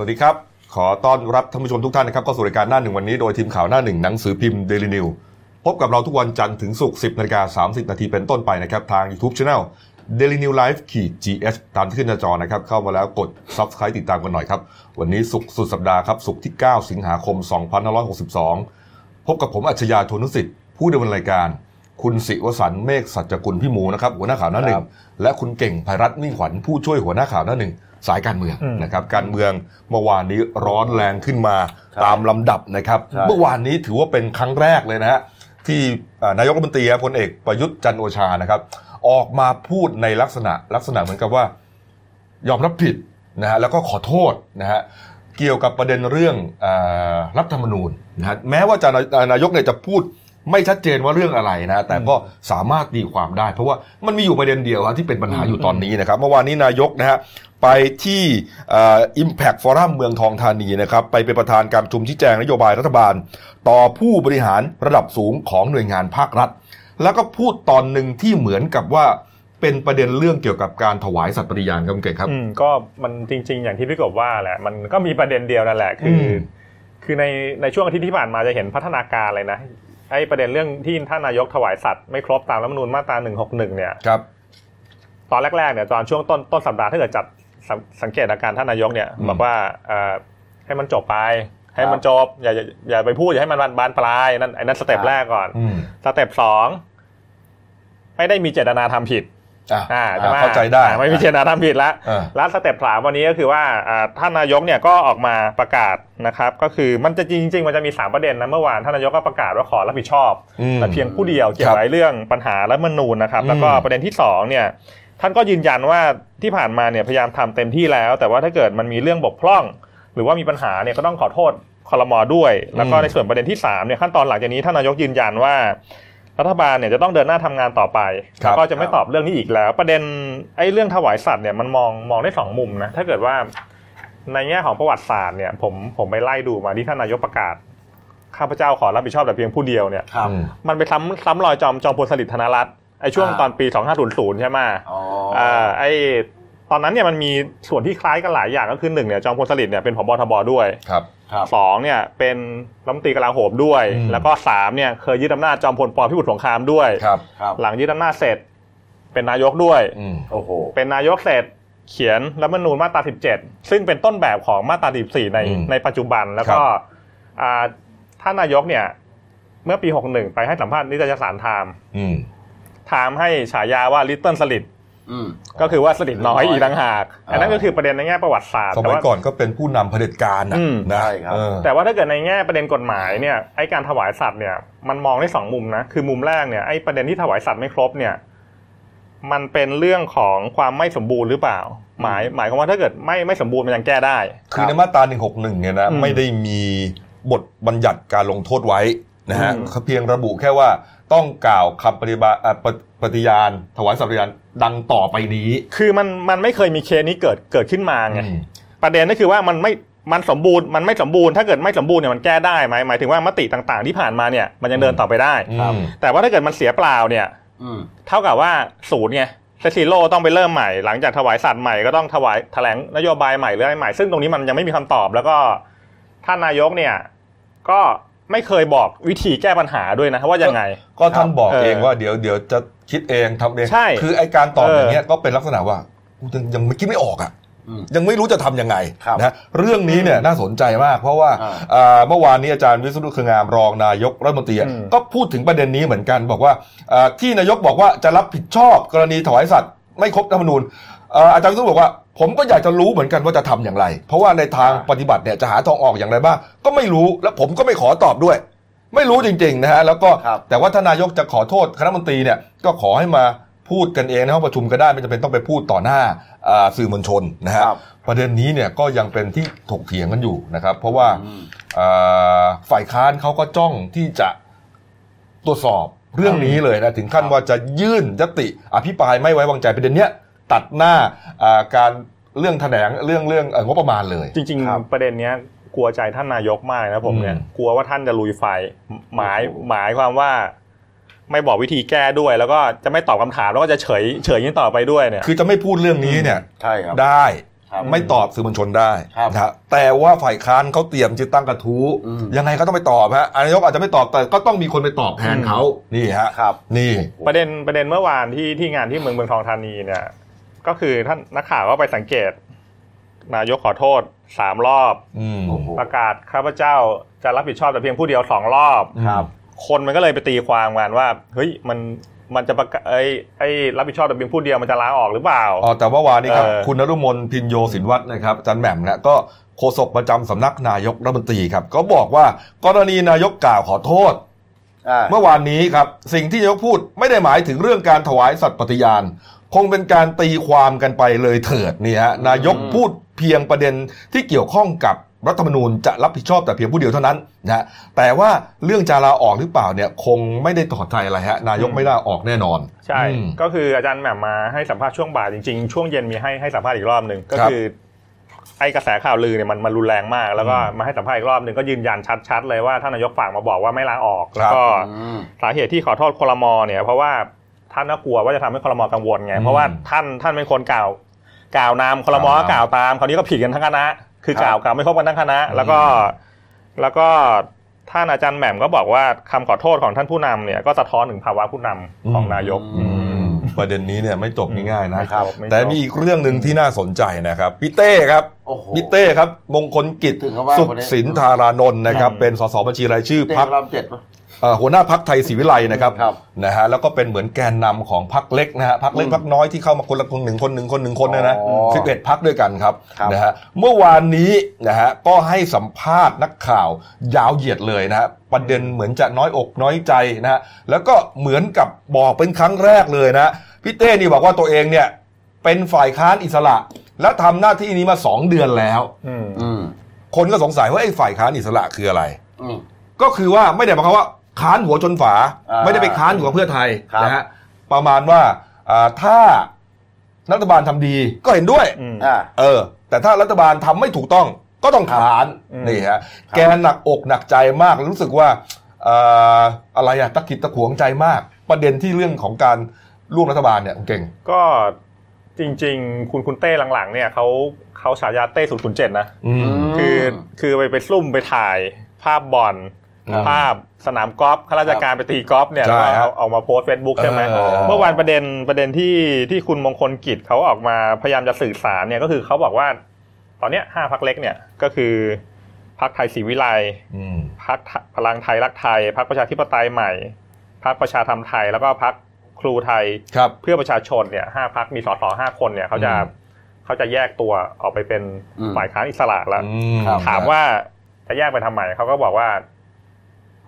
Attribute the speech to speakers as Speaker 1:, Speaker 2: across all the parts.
Speaker 1: วัสดีครับ ขอต้อนรับท่านผู้ชมทุกท่านนะครับเข้าสู่รายการหน้าหนึ่งวันนี้โดยทีมข่าวหน้าหนึ่งหนังสือพิมพ์เดลินิวพบกับเราทุกวันจันทร์ถึงศุกร์ 10นาฬิกา30 นาทีเป็นต้นไปนะครับทาง YouTube Channel Daily New Life ขีด GS ตามที่ขึ้นหน้าจอนะครับ เข้ามาแล้วกด Subscribe ติดตามกันหน่อยครับ วันนี้ศุกร์สุดสัปดาห์ครับศุกร์ที่ 9 สิงหาคม 2562 พบกับผมอัจฉริยะโทนุสิทธิ์ ผู้ดำเนินรายการ คุณสิวสันต์เมฆสัจจกุลพี่หมูนะครับหัวหน้าข่าวหน้าหนึ่
Speaker 2: ครั
Speaker 1: ง
Speaker 2: บ
Speaker 1: และคุณเก่งภัยรัตน์มิ่งขวัญผู้ช่วยหัวหน้าข่าวหน้าหนึ่ง สายการเมือง
Speaker 3: อืม
Speaker 1: นะครับการเมืองเมื่อวานนี้ร้อนแรงขึ้นมา
Speaker 2: ใช่
Speaker 1: ตามลำดับนะครับ
Speaker 2: ใช่
Speaker 1: เมื่อวานนี้ถือว่าเป็นครั้งแรกเลยนะฮะที่อ่านายกรัฐมนตรีพลเอกประยุทธ์จันทร์โอชานะครับ ออกมาพูดในลักษณะลักษณะเหมือนกับว่า ยอมรับผิดนะฮะแล้วก็ขอโทษนะฮะเกี่ยวกับประเด็นเรื่องอารัฐธรรมนูญนะฮะแม้ว่าจะนายนายกเนี่ยจะพูด ไม่ชัดเจนว่าเรื่องอะไรนะ แต่ก็สามารถตีความได้ เพราะว่ามันมีอยู่ประเด็นเดียวฮะที่เป็นปัญหาอยู่ตอนนี้นะครับ เมื่อวานนี้นายกนะฮะไปที่อ่า Impact Forum เมืองทองธานีนะครับ ไปเป็นประธานการประชุมชี้แจงนโยบายรัฐบาล ต่อผู้บริหารระดับสูงของหน่วยงานภาครัฐ แล้วก็พูดตอนหนึ่งที่เหมือนกับว่าเป็นประเด็นเรื่องเกี่ยวกับการถวายสัตย์ปฏิญาณครับคุณเก่งครับ
Speaker 3: อืมก็มันจริง ๆ อย่างที่พี่กบว่าแหละมันก็มีประเด็นเดียวนั่นแหละคืออ
Speaker 1: ม
Speaker 3: คือในในช่วงอาทิตย์ที่ผ่านมาจะเห็นพัฒนาการเลยนะ ไอ้ประเด็นเรื่องที่ท่านนายกถวายสัตย์ไม่ครบตามรัฐธรรมนูญมาตรา161 เนี่ย
Speaker 1: ครับ
Speaker 3: ตอนแรกๆเนี่ยตอนช่วงต้นต้นสัปดาห์ถ้าเกิดจัดสังสังเกตอาการท่านนายกเนี่ย
Speaker 1: อืม
Speaker 3: บอกว่าเอ่อให้มันจบไป ให้มันจบอย่าอย่าอย่าไปพูด อย่าให้มันบานบานปลายนั่นไอ้นั่น step แรกก่อน
Speaker 1: อืม
Speaker 3: step สองไม่ได้มีเจตนาทำผิด
Speaker 1: อะ
Speaker 3: อ่าใช่ไหม
Speaker 1: เข้าใจได้
Speaker 3: อ่าไม่มีเจตนาทำผิดแล้ว
Speaker 1: อ่า
Speaker 3: แล้ว step สามวันนี้ก็คือว่าอ่าท่านนายกเนี่ยก็ออกมาประกาศนะครับก็คือมันจะจริง ๆ มันจะมีสามประเด็นนะเมื่อวานท่านนายกก็ประกาศว่าขอรับผิดชอบ
Speaker 1: อืม
Speaker 3: แต่เพียงผู้เดียวเกี่ยว
Speaker 1: ครั
Speaker 3: กับบเรื่องปัญหาและมนูญนะครับ
Speaker 1: อืม
Speaker 3: แล้วก็ประเด็นที่สองเนี่ยท่านก็ยืนยันว่าที่ผ่านมาเนี่ยพยายามทำเต็มที่แล้ว แต่ว่าถ้าเกิดมันมีเรื่องบกพร่อง หรือว่ามีปัญหาเนี่ยก็ต้องขอโทษคอรมอด้วย แล้วก็ในส่วนประเด็นที่สามเนี่ยขั้นตอนหลังจากนี้ท่านนายกยืนยันว่า รัฐบาลเนี่ยจะต้องเดินหน้าทำงานต่อไป
Speaker 1: ครับ
Speaker 3: แล้วก็จะไม่ตอบเรื่องนี้อีกแล้ว ประเด็นไอ้เรื่องถวายสัตว์เนี่ยมันมองมองได้สองมุมนะถ้าเกิดว่าในแง่ของประวัติศาสตร์เนี่ยผมผมไปไล่ดูมาที่ท่านนายกประกาศข้าพเจ้าขอรับผิดชอบแต่เพียงผู้เดียวเนี่ย
Speaker 2: ครับ
Speaker 1: อืม
Speaker 3: มันไปซ้ำซ้ำรอยจอมจอมพลสฤษดิ์ธนรัตน์ไอ้ช่วง
Speaker 2: อ่า
Speaker 3: ตอนปี 2500 ใช่ไหม
Speaker 2: อ๋อ
Speaker 3: อ่าไอ้ตอนนั้นเนี่ยมันมีส่วนที่คล้ายกันหลายอย่างก็คือหนึ่งเนี่ยจอมพลสฤษดิ์เนี่ยเป็นผบทบด้วย
Speaker 1: ครับ
Speaker 2: ครับ
Speaker 3: สองเนี่ยเป็นรัฐมนตรีกลาโหมด้วย
Speaker 1: อืม
Speaker 3: แล้วก็สามเนี่ยเคยยึดอำนาจจอมพลปพิบูลสงครามด้วย
Speaker 1: ครับ
Speaker 2: ครับ
Speaker 3: หลังยึดอำนาจเสร็จ เป็นนายกด้วย
Speaker 1: อืม
Speaker 2: โอ้โห
Speaker 3: เป็นนายกเสร็จเขียนรัฐธรรมนูญมาตรา 17 ซึ่งเป็นต้นแบบของมาตรา 14 ใน
Speaker 1: อืม
Speaker 3: ในปัจจุบันแล้วก็อ่าท่านนายกเนี่ย เมื่อปี 61 ไปให้สัมภาษณ์นิตยสารไทม์
Speaker 1: อืม
Speaker 3: ไทม์ให้ฉายาว่าลิตเติ้ลสลิด
Speaker 2: อืม
Speaker 3: ก็คือว่าสลิดน้อย
Speaker 2: น้อย
Speaker 3: อีกต่างหาก อันนั้น
Speaker 1: อ่า
Speaker 3: ก็คือประเด็นในแง่ประวัติศาสตร์
Speaker 1: ส
Speaker 3: แต่
Speaker 1: มัย
Speaker 3: ว่า
Speaker 1: ก่อนก็เป็นผู้นำเผด็จการนะ
Speaker 3: อืม
Speaker 1: นะ
Speaker 2: ใช่ครับ
Speaker 1: เออ
Speaker 3: แต่ว่าถ้าเกิดในแง่ประเด็นกฎหมายเนี่ยไอ้การถวายสัตว์เนี่ยมันมองได้สองมุมนะคือมุมแรกเนี่ยไอ้ประเด็นที่ถวายสัตว์ไม่ครบเนี่ยมันเป็นเรื่องของความไม่สมบูรณ์หรือเปล่า หมายหมายความว่าถ้าเกิดไม่ไม่สมบูรณ์มันยังแก้ได้
Speaker 1: คือในมาตรา161เนี่ยนะ
Speaker 3: อืม
Speaker 1: ไม่ได้มีบทบัญญัติการลงโทษไว้นะฮะ
Speaker 3: อืม
Speaker 1: เขาเพียงระบุแค่ว่า ต้องกล่าวคำปฏิบัติอะปฏิปฏิญาณ ถวายสัตย์ปฏิญาณดังต่อไปนี้
Speaker 3: คือมันมันไม่เคยมีเคสนี้เกิดเกิดขึ้นมาไง
Speaker 1: อืม
Speaker 3: ประเด็นก็คือว่ามันไม่มันสมบูรณ์มันไม่สมบูรณ์ถ้าเกิดไม่สมบูรณ์เนี่ยมันแก้ได้ไหมหมายถึงว่ามติต่างๆที่ผ่านมาเนี่ยมันยังเดินต่อไปได้
Speaker 1: ครับ
Speaker 3: แต่ว่าถ้าเกิดมันเสียเปล่าเนี่ย
Speaker 2: อืม
Speaker 3: เท่ากับว่าศูนย์ไงเซซิโลต้องไปเริ่มใหม่ หลังจากถวายสัตว์ใหม่ก็ต้องถวายแถลงนโยบายใหม่หรืออะไรใหม่ซึ่งตรงนี้มันยังไม่มีคำตอบ แล้วก็ท่านนายกเนี่ย ก็ ไม่เคยบอกวิธีแก้ปัญหาด้วยนะว่ายังไง
Speaker 1: ก็ท่านบอก
Speaker 3: เออ
Speaker 1: เองว่าเดี๋ยวเดี๋ยวจะคิดเองทำเอง
Speaker 3: ใช่
Speaker 1: คือไอการตอบ
Speaker 3: เออ
Speaker 1: อ
Speaker 3: อย่าง
Speaker 1: เงี้ยก็เป็นลักษณะว่ากูยังยังไม่คิดไม่ออกอะ
Speaker 2: อืม
Speaker 1: ยังไม่รู้จะทำยังไง
Speaker 2: ครับ
Speaker 1: นะเรื่องนี้เนี่ยน่าสนใจมาก เพราะว่า
Speaker 2: อ่า
Speaker 1: อ่าเมื่อวานนี้อาจารย์วิศนุเครืองามรองนายกรัฐมนตรีอะ
Speaker 3: อืม
Speaker 1: ก็พูดถึงประเด็นนี้เหมือนกัน บอกว่าอ่าที่นายกบอกว่าจะรับผิดชอบกรณีถวายสัตว์ไม่ครบรัฐธรรมนูญอ่าอาจารย์วิศนุบอกว่า ผมก็อยากจะรู้เหมือนกันว่าจะทำอย่างไร เพราะว่าในทางปฏิบัติเนี่ยจะหาทางออกอย่างไรบ้างก็ไม่รู้และผมก็ไม่ขอตอบด้วย ไม่รู้จริงๆนะฮะแล้วก็
Speaker 2: ครับ
Speaker 1: แต่ว่าทานนายกจะขอโทษคณะมนตรีเนี่ยก็ขอให้มาพูดกันเองในห้องประชุมก็ได้ไม่จำเป็นต้องไปพูดต่อหน้าอ่าสื่อมวลชนนะฮะ
Speaker 2: ครับ
Speaker 1: ประเด็นนี้เนี่ยก็ยังเป็นที่ถกเถียงกันอยู่นะครับ เพราะว่า
Speaker 2: อืม
Speaker 1: อ่าฝ่ายค้านเขาก็จ้องที่จะตรวจสอบเรื่องนี้เลยนะถึงขั้นว่าจะยื่นยติอภิปรายไม่ไว้วางใจประเด็นเนี้ย ตัดหน้าอ่าการเรื่องแถลงเรื่องเรื่องเอ่องบประมาณเลย
Speaker 3: จริง
Speaker 2: ครับ
Speaker 3: ๆประเด็นเนี้ยกลัวใจท่านนายกมากนะผมเนี่ย
Speaker 1: อืม
Speaker 3: กลัวว่าท่านจะลุยไฟหมายหมายความว่า ไม่บอกวิธีแก้ด้วย แล้วก็จะไม่ตอบคำถามแล้วก็จะเฉยเฉยยิ่งต่อไปด้วยเนี่ย
Speaker 1: คือจะไม่พูดเรื่องนี้เนี่ย
Speaker 2: ใช่ครับ
Speaker 1: ได้
Speaker 2: ครับ
Speaker 1: ไม่ตอบสื่อมวลชนได้
Speaker 2: ครับ
Speaker 1: นะฮะแต่ว่าฝ่ายค้านเขาเตรียมจะตั้งกระทู้
Speaker 2: อืม
Speaker 1: ยังไงก็ต้องไปตอบฮะนายกอาจจะไม่ตอบแต่ก็ต้องมีคนไปตอบแทนเขานี่ฮะ
Speaker 2: ครับ
Speaker 1: นี่
Speaker 3: ประเด็นประเด็นเมื่อวานที่ที่งานที่เมืองเมืองทองธานีเนี่ย ก็คือท่านนักข่าวก็ไปสังเกต นายกขอโทษสามรอบ
Speaker 1: อืม
Speaker 2: โอ้โห
Speaker 3: ประกาศข้าพเจ้าจะรับผิดชอบแต่เพียงผู้เดียวสองรอบ
Speaker 2: ครับ
Speaker 3: คนมันก็เลยไปตีความกันว่าเฮ้ยมันมันจะประกาศไอ้ไอ้รับผิดชอบแต่เพียงผู้เดียวมันจะลาออกหรือเปล่า
Speaker 1: อ๋อแต่เมื่อวานนี้ครับ
Speaker 3: เออ
Speaker 1: คุณนรุมนพินโยสินวัฒน์นะครับอาจารย์แหม่มเนี่ยก็โฆษกประจำสำนักนายกรัฐมนตรีครับ ก็บอกว่ากรณีนายกกล่าวขอโทษ
Speaker 2: อ่า
Speaker 1: เมื่อวานนี้ครับ สิ่งที่นายกพูดไม่ได้หมายถึงเรื่องการถวายสัตย์ปฏิญาณ คงเป็นการตีความกันไปเลยเถิดนี่ฮะนายก
Speaker 2: อืม
Speaker 1: พูดเพียงประเด็นที่เกี่ยวข้องกับรัฐธรรมนูญจะรับผิดชอบแต่เพียงผู้เดียวเท่านั้นนะฮะแต่ว่าเรื่องจะลาออกหรือเปล่าเนี่ยคงไม่ได้ถอดใจอะไรฮะนายกไม่ลาออกแน่นอน
Speaker 3: ใช่
Speaker 1: อืม
Speaker 3: ก็คืออาจารย์แหม่มมาให้สัมภาษณ์ช่วงบ่ายจริงๆ ช่วงเย็นมีให้ให้สัมภาษณ์อีกรอบหนึ่งก็
Speaker 1: ครับ
Speaker 3: คือไอ้กระแสข่าวลือเนี่ยมันมันรุนแรงมาก แล้วก็
Speaker 1: อืม
Speaker 3: มาให้สัมภาษณ์อีกรอบหนึ่งก็ยืนยันชัด ๆ เลยว่าท่านนายกฝากมาบอกว่าไม่ลาออก แล้วก็
Speaker 2: อืม
Speaker 3: สาเหตุที่ขอโทษคลมเนี่ยเพราะว่า ท่านก็กลัวว่าจะทำให้คลมกังวลไง
Speaker 1: อืม
Speaker 3: เพราะว่าท่านท่านเป็นคนกล่าว กล่าวนำคลมก็กล่าวตามคราวนี้ก็ผิดกันทั้งคณะ คือ
Speaker 2: ครับ
Speaker 3: กล่าวกล่าวไม่ครบกันทั้งคณะ แล้วก็แล้วก็ท่านอาจารย์แหม่มก็บอกว่าคำขอโทษของท่านผู้นำเนี่ยก็สะท้อนถึงภาวะผู้นำของนายก
Speaker 2: อื
Speaker 1: อืมประเด็นนี้เนี่ยไม่จบง่ายๆนะ
Speaker 2: ครับ
Speaker 3: ไม่จบ
Speaker 1: แต่มีอีกเรื่องหนึ่งที่น่าสนใจนะครับพี่เต้ครับ
Speaker 2: โอ้โห
Speaker 1: พี่เต้ครับ มงคลกิจ
Speaker 2: ถึงกับว่า
Speaker 1: สุข
Speaker 2: คนนี้
Speaker 1: สินธารานนท์นะครับ
Speaker 3: อืม
Speaker 1: เป็นสสบัญชีรายชื่อ
Speaker 2: เต้
Speaker 1: พัก
Speaker 2: รอบเจ็ดปะ
Speaker 1: หัวหน้าพักไทยศรีวิไลนะครับ
Speaker 2: ครับ
Speaker 1: นะฮะแล้วก็เป็นเหมือนแกนนำของพักเล็กนะฮะพักเล็ก
Speaker 2: อืม
Speaker 1: พักน้อยที่เข้ามาคนละคนหนึ่งคนหนึ่งคนหนึ่งคนเนยนะ
Speaker 2: อ๋อ
Speaker 1: สิบเอ็ดพักด้วยกันครับ
Speaker 2: ครับ
Speaker 1: นะฮะเมื่อวานนี้นะฮะก็ให้สัมภาษณ์นักข่าวยาวเหยียดเลยนะฮะประเด็นเหมือนจะน้อยอกน้อยใจนะฮะแล้วก็เหมือนกับบอกเป็นครั้งแรกเลยนะพี่เต้นี่บอกว่าตัวเองเนี่ยเป็นฝ่ายค้านอิสระ และทำหน้าที่นี้มาสองเดือนแล้ว
Speaker 3: อืม
Speaker 2: อืม
Speaker 1: คนก็สงสัยว่าไอ้ฝ่ายค้านอิสระคืออะไร
Speaker 2: อืม
Speaker 1: ก็คือว่าไม่ได้หมายความว่า ค้านหัวจนฝา
Speaker 2: อ่า
Speaker 1: ไม่ได้ไปค้านอยู่กับเพื่อไทย
Speaker 2: ครับ
Speaker 1: นะฮะประมาณว่าอ่าถ้ารัฐบาลทำดีก็เห็นด้วย
Speaker 3: อืม
Speaker 2: อ่า
Speaker 1: เออ แต่ถ้ารัฐบาลทำไม่ถูกต้องก็ต้องค้าน
Speaker 3: อืม
Speaker 1: นี่ฮะ
Speaker 2: ครับ
Speaker 1: แกหนักอกหนักใจมากรู้สึกว่าเอ่ออะไรอะตะกิดตะขวงใจมาก ประเด็นที่เรื่องของการร่วมรัฐบาลเนี่ยคุณเก่ง
Speaker 3: ก็จริง ๆ คุณคุณเต้หลังๆ เนี่ยเขาเขาฉายาเต้ศูนย์ศูนย์เจ็ดนะ
Speaker 1: อืม
Speaker 2: ม
Speaker 3: คือคือไปไปซุ่มไปถ่ายภาพบอล
Speaker 1: ครับ
Speaker 3: ภาพ สนามกอล์ฟข้าราชการไปตีกอล์ฟเนี่ย
Speaker 1: ใช่
Speaker 3: แล้วก็
Speaker 1: ครั
Speaker 3: เอา
Speaker 1: บ
Speaker 3: เอามาโพสเฟซบุ๊กใช่ไหม
Speaker 1: เออ
Speaker 3: เมื่อวานประเด็นประเด็นที่ที่คุณมงคลกิจเขาออกมาพยายามจะสื่อสารเนี่ยก็คือเขาบอกว่า ตอนเนี้ยห้าพักเล็กเนี่ยก็คือพักไทยศรีวิไล
Speaker 1: อืม
Speaker 3: พักพลังไทยรักไทยพักประชาธิปไตยใหม่พักประชาธรรมไทยแล้วก็พักครูไทย
Speaker 1: ครับ
Speaker 3: เพื่อประชาชนเนี่ยห้าพักมีสสห้าคนเนี่ยเขาจะ
Speaker 1: อืม
Speaker 3: เขาจะแยกตัวออกไปเป็น
Speaker 2: อืม
Speaker 3: ฝ่ายค้านอิสระแล้ว
Speaker 1: อืม
Speaker 2: ครับ
Speaker 3: ถามว่าจะแยกไปทำไมเขาก็บอกว่า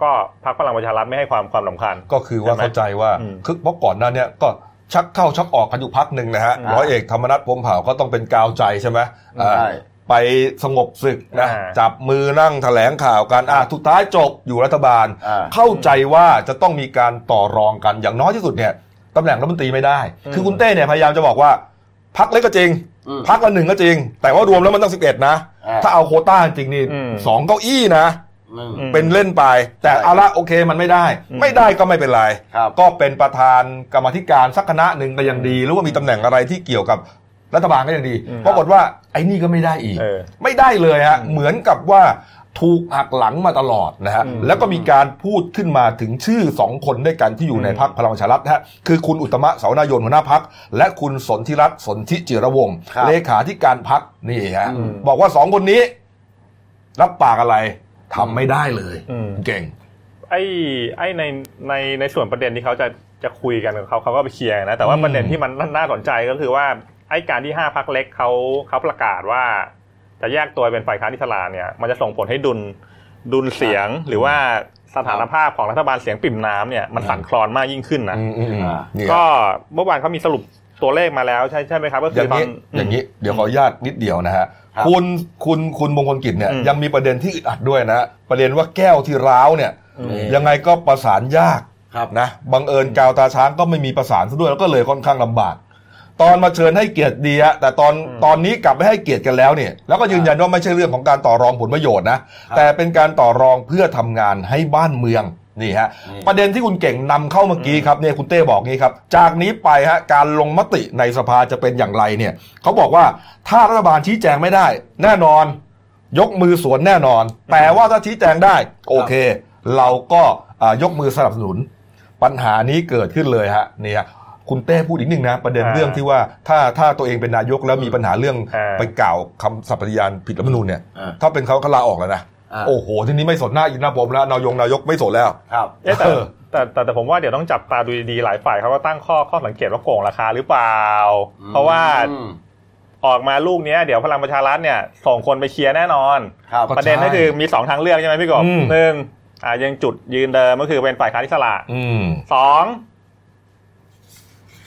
Speaker 3: ก็พรรคพลังประชารัฐไม่ให้ความความสำคัญ
Speaker 1: ก็คือว่า
Speaker 3: ใช่ไหม
Speaker 1: เข้าใจว่า
Speaker 3: อืม
Speaker 1: คือเพราะก่อนหน้าเนี้ก็ชักเข้าชักออกกันอยู่พักหนึ่งนะฮะ
Speaker 3: อ่า
Speaker 1: ร้อยเอกธรรมนัฐพรหมเผ่าก็ต้องเป็นกาวใจใช่ไหมอ่า
Speaker 2: ใช่
Speaker 1: ไปสงบศึกนะ
Speaker 3: อ่า
Speaker 1: จับมือนั่งแถลงข่าวกันอะสุดท้ายจบอยู่รัฐบาล
Speaker 2: อ่า
Speaker 1: เข้าใจว่าจะต้องมีการต่อรองกันอย่างน้อยที่สุดเนี่ยตำแหน่งรัฐมนตรีไม่ได้
Speaker 3: อืม
Speaker 1: คือคุณเต้เนี่ยพยายามจะบอกว่าพักเล็กก็จริง
Speaker 2: อืม
Speaker 1: พักละหนึ่งก็จริง แต่ว่ารวมแล้วมันต้องสิบเอ็ดนะ
Speaker 2: อ่า
Speaker 1: ถ้าเอาโควต้าจริงนี่
Speaker 3: อืม
Speaker 1: สองเก้าอี้นะ
Speaker 2: อืม
Speaker 3: อืม
Speaker 1: เป็นเล่นไป แต่
Speaker 2: ใช่
Speaker 1: เอาละโอเคมันไม่ได้
Speaker 3: อืม
Speaker 1: ไม่ได้ก็ไม่เป็นไร
Speaker 2: ครับ
Speaker 1: ก็เป็นประธานกรรมาธิการสักคณะหนึ่งก็ยังดี หรือว่ามีตำแหน่งอะไรที่เกี่ยวกับรัฐบาลก็ยังดี
Speaker 3: อืม
Speaker 1: ปรากฏว่าไอ้นี่ก็ไม่ได้อีก
Speaker 3: เออ
Speaker 1: ไม่ได้เลยฮะ
Speaker 3: อืม
Speaker 1: เหมือนกับว่าถูกหักหลังมาตลอดนะฮะ
Speaker 3: อืม
Speaker 1: แล้วก็มีการพูดขึ้นมาถึงชื่อสองคนด้วยกันที่อยู่ใน
Speaker 3: อืม
Speaker 1: พักพลังประชารัฐนะฮะคือคุณอุตตมะเสาวนายนหัวหน้าพัก และคุณสนธิรัตน์สนธิจิรวงศ์
Speaker 2: ครับ
Speaker 1: เลขาธิการพักนี่ฮะ
Speaker 2: อืม
Speaker 1: บอกว่าสองคนนี้รับปากอะไร ทำไม่ได้เลย
Speaker 3: อืม
Speaker 1: เก่ง
Speaker 3: ไอ้ไอ้ในในในส่วนประเด็นที่เขาจะจะคุยกันของเขาเขาก็ไปเคลียร์นะแต่ว่า
Speaker 1: อืม
Speaker 3: ประเด็นที่มันน่าสนใจก็คือว่าไอ้การที่ห้าพักเล็กเขาเขาประกาศว่าจะแยกตัวเป็นฝ่ายค้านอิสระเนี่ยมันจะส่งผลให้ดุลดุลเสียงหรือว่าสถานภาพของรัฐบาลเสียงปิ่มน้ำเนี่ยมันสั่นคลอนมากยิ่งขึ้นนะ
Speaker 1: อืมอืมอืม
Speaker 2: อ่า
Speaker 1: เนี่ย
Speaker 3: ก็เมื่อวานเขามีสรุป ตัวเลขมาแล้วใช่ใช่ไหมครับก็
Speaker 1: อ
Speaker 3: คือย่างตอ
Speaker 1: นี้
Speaker 3: น
Speaker 1: อย่างนี้เดี๋ยวขออนุญาตนิดเดียวนะฮะ
Speaker 2: ครับ
Speaker 1: คุณคุณคุณมงคลกิจเนี่ย
Speaker 3: อืม
Speaker 1: ยังมีประเด็นที่อึดอัดด้วยนะ ประเด็นว่าแก้วที่ร้าวเนี่ย
Speaker 3: อืม
Speaker 1: ยังไงก็ประสานยาก
Speaker 2: ครับ
Speaker 1: นะบังเอิญกาวตาช้างก็ไม่มีประสานซะด้วยแล้วก็เลยค่อนข้างลำบาก ตอนมาเชิญให้เกียรติดีฮะแต่ตอน
Speaker 3: อืม
Speaker 1: ตอนนี้กลับไม่ให้เกียรติกันแล้วเนี่ยแล้วก็ยืนยันว่าไม่ใช่เรื่องของการต่อรองผลประโยชน์นะ
Speaker 2: ครับ
Speaker 1: แต่เป็นการต่อรองเพื่อทำงานให้บ้านเมือง นี่ฮะ
Speaker 2: นี่
Speaker 1: ประเด็นที่คุณเก่งนำเข้าเมื่อกี้ครับเนี่ยคุณเต้บอกงี้ครับจากนี้ไปฮะการลงมติในสภาจะเป็นอย่างไรเนี่ยเขาบอกว่าถ้ารัฐบาลชี้แจงไม่ได้ แน่นอน ยกมือสวนแน่นอน แต่ว่าถ้าชี้แจงได้ โอเค เราก็อ่ายกมือสนับสนุน ปัญหานี้เกิดขึ้นเลยฮะเนี่ยคุณเต้พูดอีกนิดนึงนะประเด็น
Speaker 3: อ่า
Speaker 1: เรื่องที่ว่าถ้าถ้าตัวเองเป็นนายกแล้วมีปัญหาเรื่อง
Speaker 3: อ่า
Speaker 1: ไปกล่าวคำสัพพยานผิดรัฐธรรมนูญเนี่ย
Speaker 2: อ่า
Speaker 1: ถ้าเป็นเขาเขาลาออกแล้วนะ
Speaker 2: อ่า
Speaker 1: โอ้โหทีนี้ไม่สนหน้าอินหน้าผมแล้วนายงนายกไม่สนแล้ว
Speaker 2: ครับ
Speaker 3: เอ๊ะแต่
Speaker 1: เออ
Speaker 3: แต่แต่แต่ผมว่าเดี๋ยวต้องจับตาดูดีๆหลายฝ่ายเขาก็ตั้งข้อข้อสังเกตว่าโกงราคาหรือเปล่า เพราะว่า
Speaker 2: อืม
Speaker 3: ออกมาลูกเนี้ยเดี๋ยวพลังประชารัฐเนี่ยส่งคนไปเคลียร์แน่นอน
Speaker 2: ครับ
Speaker 1: ก็
Speaker 3: ประเด็นก็คือมีสองทางเลือกใช่ไหมพี่กบ
Speaker 1: อืม
Speaker 3: หนึ่งอ่ายังจุดยืนเดิมก็คือเป็นฝ่ายค้านอิสระ
Speaker 1: อืม
Speaker 3: สอง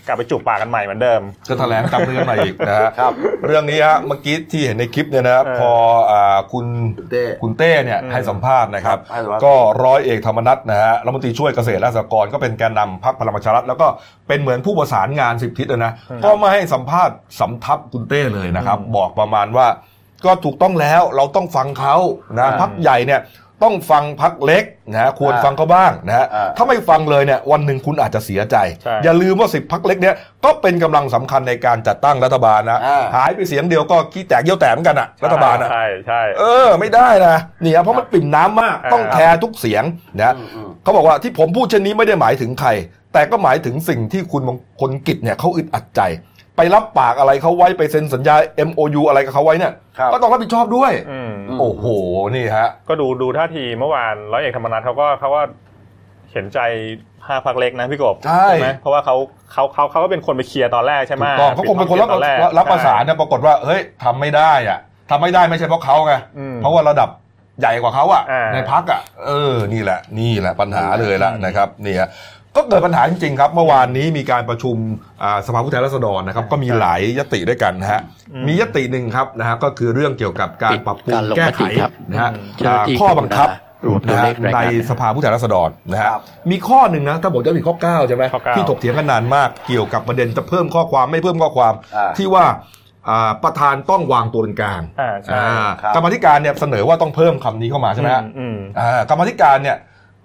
Speaker 3: กลับไปจูบปากกันใหม่เหมือนเดิม
Speaker 1: จะแถลงตามเรื่องใหม่อีกนะฮะ
Speaker 2: ครับ
Speaker 1: เรื่องนี้ฮะเมื่อกี้ที่เห็นในคลิปเนี่ยนะ
Speaker 3: เออ
Speaker 1: พออ่าคุณ
Speaker 2: เต้
Speaker 1: คุณเต้เนี่ย
Speaker 3: อืม
Speaker 1: ให้สัมภาษณ์นะครับ
Speaker 2: ครับให้สัมภาษณ์
Speaker 1: ก็ร้อยเอกธรรมนัฐนะฮะรัฐมนตรีช่วยเกษตรและสหกรณ์ก็เป็นแกนนำพรรคพลังประชารัฐแล้วก็เป็นเหมือนผู้ประสานงานสิบทิศนะนะก็มาให้สัมภาษณ์สำทับคุณเต้เลยนะครับ บอกประมาณว่าก็ถูกต้องแล้วเราต้องฟังเขานะ
Speaker 2: อ่า
Speaker 1: พักใหญ่เนี่ย ต้องฟังพักเล็กนะควร
Speaker 2: อ่า
Speaker 1: ฟังเขาบ้างนะฮะ
Speaker 2: อ่า
Speaker 1: ถ้าไม่ฟังเลยเนี่ยวันหนึ่งคุณอาจจะเสียใจ
Speaker 3: ใช่
Speaker 1: อย่าลืมว่าสิบพักเล็กเนี่ยก็เป็นกำลังสำคัญในการจัดตั้งรัฐบาลนะ
Speaker 2: อ่า
Speaker 1: หายไปเสียงเดียวก็ขี้แตกเยี่ยวแตกเหมือนกันอะรัฐบาลอะ
Speaker 3: ใช่ใช่
Speaker 1: เออไม่ได้นะเนี่ยเพราะมันปิ่มน้ำมาก
Speaker 3: อ่า
Speaker 1: ต้องแคร์ทุกเสียงนะ
Speaker 2: อืมอืม
Speaker 1: เขาบอกว่าที่ผมพูดเช่นนี้ไม่ได้หมายถึงใคร แต่ก็หมายถึงสิ่งที่คุณมงคลกิจเนี่ยเขาอึดอัดใจ ไปรับปากอะไรเขาไว้ไปเซ็นสัญญา MOU อะไรกับเขาไว้เนี่ย
Speaker 2: ครับ
Speaker 1: ก็ต้องรับผิดชอบด้วย
Speaker 3: อืม
Speaker 2: อืม
Speaker 1: โอ้โห นี่ฮะ
Speaker 3: ก็ดูดูท่าทีเมื่อวานร้อยเอกธรรมนัฐเขาก็เขาว่าเห็นใจห้าพักเล็กนะพี่กบ
Speaker 1: ใช่
Speaker 3: ไหมเพราะว่าเขาเขาเขาเขาก็เป็นคนไปเคลียร์ตอนแรกใช่ไหม
Speaker 1: ถูกต้องเขาคงเป็นคนรับ
Speaker 3: ตอนแรก
Speaker 1: รับประสานนะปรากฏว่าเฮ้ยทำไม่ได้อะทำไม่ได้ไม่ใช่เพราะเขาไง
Speaker 3: อืม
Speaker 1: เพราะว่าระดับใหญ่กว่าเขาอะ
Speaker 3: อ่า
Speaker 1: ในพักอะเออนี่แหละ นี่แหละปัญหาเลยละ
Speaker 3: อืม
Speaker 1: นะครับนี่ฮะ ก็เกิดปัญหาจริงๆครับ เมื่อวานนี้มีการประชุมอ่าสภาผู้แทนราษฎรนะครับ ก็มีหลายยติด้วยกันนะฮะมียติหนึ่งครับนะฮะก็คือเรื่องเกี่ยวกับการปรับปรุง
Speaker 4: การลง
Speaker 1: แก้
Speaker 4: ม
Speaker 1: ไข
Speaker 4: ติครับ
Speaker 1: นะฮะ
Speaker 4: เจ้าหน้าที่
Speaker 1: อ่าข้อบังคับ
Speaker 4: รวมตัว
Speaker 1: นะ
Speaker 4: เล
Speaker 1: ฮะ
Speaker 4: ขราย
Speaker 1: ใน
Speaker 4: งาน
Speaker 1: สภาผู้แทนราษฎรนะฮะ
Speaker 2: ครับ
Speaker 1: มีข้อหนึ่งนะถ้าบอกจะมีข้อ 9 ใช่ไหม
Speaker 3: ข้อเก้า
Speaker 1: ที่ถกเถียงกันนานมากเกี่ยวกับประเด็นจะเพิ่มข้อความไม่เพิ่มข้อความ
Speaker 2: อ่า
Speaker 1: ที่ว่าอ่าประธานต้องวางตัวเป็นกลาง
Speaker 3: อ่าใช่
Speaker 1: อ่า
Speaker 2: ครับ
Speaker 1: กรรมาธิการเนี่ยเสนอว่าต้องเพิ่มคำนี้เข้ามาใช่ไหมฮะ
Speaker 3: อืม
Speaker 1: อ่ากรรมาธิการเนี่ย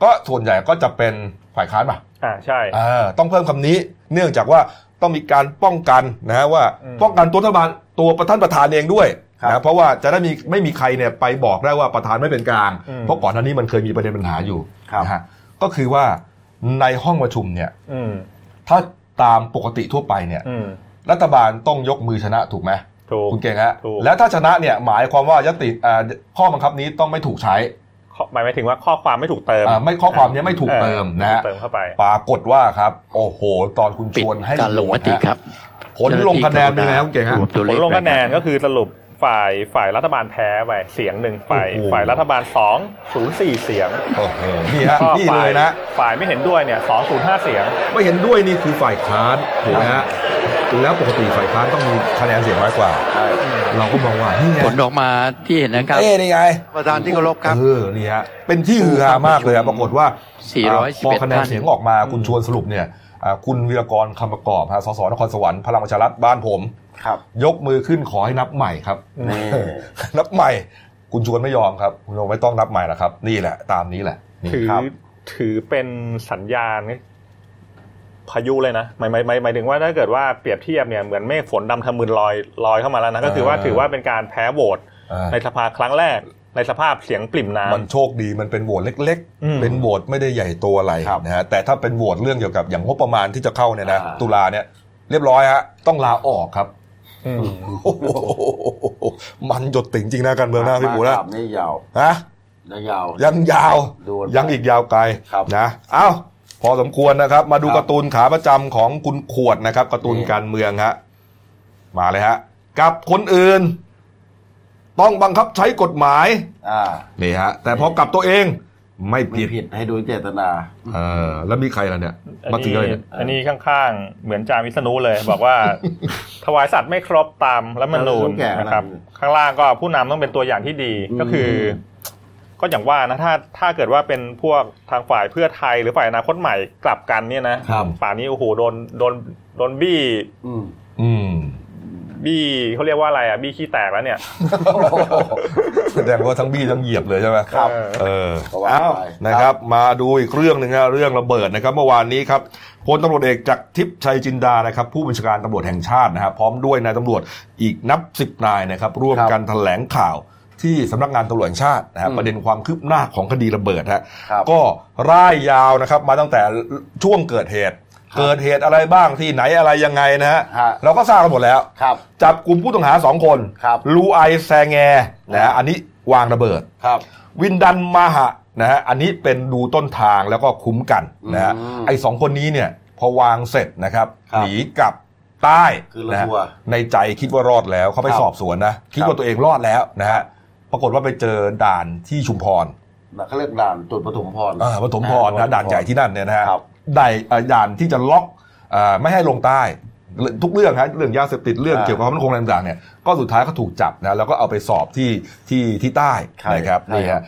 Speaker 1: ก็ส่วนใหญ่ก็จะเป็นฝ่ายค้านป่ะ
Speaker 3: อ่าใช่
Speaker 1: อ่าต้องเพิ่มคำนี้เนื่องจากว่าต้องมีการป้องกันนะฮะว่า
Speaker 3: อืม
Speaker 1: ป้องกันตัวรัฐบาลตัวประธานประธานเองด้วย
Speaker 2: ครับ
Speaker 1: นะเพราะว่าจะได้มีไม่มีใครเนี่ยไปบอกได้ว่าประธานไม่เป็นกลาง
Speaker 3: อืม
Speaker 1: เพราะก่อนหน้านี้มันเคยมีประเด็นปัญหาอยู่
Speaker 2: ครับ
Speaker 1: นะฮะก็คือว่าในห้องประชุมเนี่ย
Speaker 3: อืม
Speaker 1: ถ้าตามปกติทั่วไปเนี่ย
Speaker 3: อืม
Speaker 1: รัฐบาลต้องยกมือชนะถูกไหม
Speaker 3: ถูก
Speaker 1: คุณเก่งฮะ
Speaker 3: ถูก
Speaker 1: แล้วถ้าชนะเนี่ยหมายความว่ายติอ่าข้อบังคับนี้ต้องไม่ถูกใช้
Speaker 3: ข้อ หมายถึงว่าข้อความไม่ถูกเติม
Speaker 1: อ่าไม่ข้อความเนี้ไม่ถูกเติมนะฮะ
Speaker 3: เติมเข้าไป
Speaker 1: ปรากฏว่าครับ โอ้โห ตอนคุณช
Speaker 4: ปิด
Speaker 1: วนให้
Speaker 4: การลงมติครับ
Speaker 1: ผลลงคะแนนเป็นไงครับคุณเก่งฮะ
Speaker 4: รวมตัว
Speaker 3: ผ
Speaker 4: เล
Speaker 3: ล
Speaker 4: ข
Speaker 3: ลงคะแนนก็คือสรุปฝ่ายฝ่ายรัฐบาลแพ้ไปเสียงหนึ่งฝ่าย
Speaker 1: โอ้โห
Speaker 3: ฝ่ายรัฐบาลสองศูนย์สี่เสียง
Speaker 1: โอ้โหนี่ฮะ
Speaker 3: ก็
Speaker 1: นี่
Speaker 3: ฝ่า
Speaker 1: เลยยนะ
Speaker 3: ฝ่ายไม่เห็นด้วยเนี่ยสองศูนย์ห้าเสียง
Speaker 1: ไม่เห็นด้วยนี่คือฝ่ายค้านถูกไหมฮะ แล้วปกติฝ่ายค้านต้องมีคะแนนเสียงน้อยกว่า
Speaker 2: ใช่
Speaker 1: เราก็มองว่านี่ไง
Speaker 4: ผลออกมาที่เห็นนะครับ
Speaker 1: เอ้นี่ไง
Speaker 2: ประธานที่เคารพครับ
Speaker 1: เออนี่ฮะเป็นที่ฮือฮามากเลยอะปรากฏว่า
Speaker 4: 411
Speaker 1: พอคะแนน
Speaker 4: ท่าน
Speaker 1: เสียงออกมาคุณชวนสรุปเนี่ยอ่าคุณวีรกรคำประกอบฮะสสนครสวรรค์พลังประชารัฐบ้านผม
Speaker 2: ครับ
Speaker 1: ยกมือขึ้นขอให้นับใหม่ครับ
Speaker 2: นี่
Speaker 1: นับใหม่ คุณชวนไม่ยอมครับคุณชวนไม่ต้องนับใหม่แล้วครับ นี่แหละ ตามนี้แหละนี่
Speaker 3: ถือ
Speaker 2: ครับ
Speaker 3: ถือเป็นสัญญาณ พายุเลยนะหมายหมายหมายหมายถึงว่าถ้าเกิดว่าเปรียบเทียบเนี่ยเหมือนเมฆฝนดำทำมืนลอยลอยเข้ามาแล้วนะก็คือว่าถือว่าเป็นการแพ้โหวต
Speaker 1: อ่า
Speaker 3: ในสภาครั้งแรกในสภาพเสียงปริ่มน้ำ
Speaker 1: มันโชคดีมันเป็นโหวตเล็ก
Speaker 3: อืม
Speaker 1: ๆเป็นโหวตไม่ได้ใหญ่โตอะไร
Speaker 2: ครับ
Speaker 1: นะฮะแต่ถ้าเป็นโหวตเรื่องเกี่ยวกับอย่างงบประมาณที่จะเข้าเนี่ยนะ
Speaker 2: อ่า
Speaker 1: ตุลาเนี่ยเรียบร้อยฮะต้องลาออกครับ
Speaker 3: อืม
Speaker 1: โอ้โหมันหยดติ่งจริงนะการเมืองนะพี่หมูนะ
Speaker 2: ครับนี่ยาว
Speaker 1: ฮะ
Speaker 2: ยังยาว
Speaker 1: ยังยาว
Speaker 2: ดูกันไป
Speaker 1: ยังอีกยาวไกล
Speaker 2: ครับ
Speaker 1: นะเอ้า พอสมควรนะครับ มาดู
Speaker 2: ครับ
Speaker 1: การ์ตูนขาประจำของคุณขวดนะครับการ์ตูน
Speaker 2: นี่
Speaker 1: การเมืองฮะมาเลยฮะ กับคนอื่น ต้องบังคับใช้กฎหมาย
Speaker 2: อ่า
Speaker 1: นี่ฮะ แต่พอกับตัวเองไม่
Speaker 2: ไม่
Speaker 1: ผิด
Speaker 2: ผิดให้ดูเจตนา
Speaker 1: เออแล้วมีใครล่ะเนี่ย
Speaker 3: อัน
Speaker 1: มาถึง
Speaker 3: นี้
Speaker 1: อะไรเนี่ย
Speaker 3: อันนี้ข้างๆ เหมือนจามิสนุเลย บอกว่า ถวายสัตว์ไม่ครบตามรัฐธรรมนูญ
Speaker 2: ต้องแก่ขนาดนี้
Speaker 3: นะครับ ข้างล่างก็ผู้นำต้องเป็นตัวอย่างที่ดี
Speaker 2: อืม
Speaker 3: ก็คือ ก็อย่างว่านะถ้าถ้าเกิดว่าเป็นพวกทางฝ่ายเพื่อไทยหรือฝ่ายอนาคตใหม่กลับกันเนี่ยนะครับ ป่านนี้โอ้โหโดนโดนโดนบี้
Speaker 2: อืม
Speaker 1: อืม
Speaker 3: บี้เขาเรียกว่าอะไรอะบี้ขี้แตกแล้วเนี่ย
Speaker 1: แสดงว่าทั้งบี้ทั้งเหยียบเลยใช่ไหม
Speaker 2: ครับ
Speaker 3: เออ
Speaker 1: เออ
Speaker 2: ก็ว่า
Speaker 1: อ้าว
Speaker 2: ไป
Speaker 1: นะครับ มาดูอีกเรื่องหนึ่งนะเรื่องระเบิดนะครับ เมื่อวานนี้ครับพลตำรวจเอกจากทิพย์ชัยจินดานะครับ ผู้บัญชาการตำรวจแห่งชาตินะครับพร้อมด้วยนายตำรวจอีกนับสิบนายนะครับ ร่วมกันแถลงข่าว ที่สำนักงานตำรวจแห่งชาตินะครับประเด็นความคืบหน้าของคดีระเบิดฮะ
Speaker 2: ครับ
Speaker 1: ก็ร่ายยาวนะครับมาตั้งแต่ช่วงเกิดเหตุ เกิดเหตุอะไรบ้างที่ไหนอะไรยังไงนะฮะ
Speaker 2: ฮะ
Speaker 1: เราก็ทราบกันหมดแล้ว
Speaker 2: ครับ
Speaker 1: จับกลุ่มผู้ต้องหาสองคน
Speaker 2: ครับ
Speaker 1: ลูไอแซงแงนะฮะอันนี้วางระเบิด
Speaker 2: ครับ
Speaker 1: วินดันมาหะนะฮะอันนี้เป็นดูต้นทางแล้วก็คุ้มกันนะฮะ
Speaker 2: อืม
Speaker 1: ไอ้สองคนนี้เนี่ยพอวางเสร็จนะครับ
Speaker 2: ครับ
Speaker 1: หนีกลับใต้
Speaker 2: คือละ
Speaker 1: นะฮะ
Speaker 2: ทัวร์
Speaker 1: ในใจคิดว่ารอดแล้วเขาไป
Speaker 2: ครับ
Speaker 1: สอบสวนนะคิด
Speaker 2: ครั
Speaker 1: ว่า
Speaker 2: บ
Speaker 1: ตัวเองรอดแล้วนะฮะ ปรากฏว่าไปเจอด่านที่ชุมพร
Speaker 2: เขาเรียกด่านจุดปฐมพร
Speaker 1: อ่าปฐมพรนะด่านใหญ่ที่นั่นเนี่ยนะฮะ
Speaker 2: ครับ
Speaker 1: ได้เอ่อด่านที่จะล็อกอ่าไม่ให้ลงใต้ทุกเรื่องฮะเรื่องยาเสพติดเรื่อง
Speaker 2: อ่า
Speaker 1: เกี่ยวกับความมั่นคงอะไรต่างๆเนี่ยก็สุดท้ายก็ถูกจับนะแล้วก็เอาไปสอบที่ที่ที่ใต้
Speaker 2: ใช่
Speaker 1: นะครับ
Speaker 2: ใช่
Speaker 1: นี่
Speaker 2: ครั
Speaker 1: ฮะ
Speaker 2: บ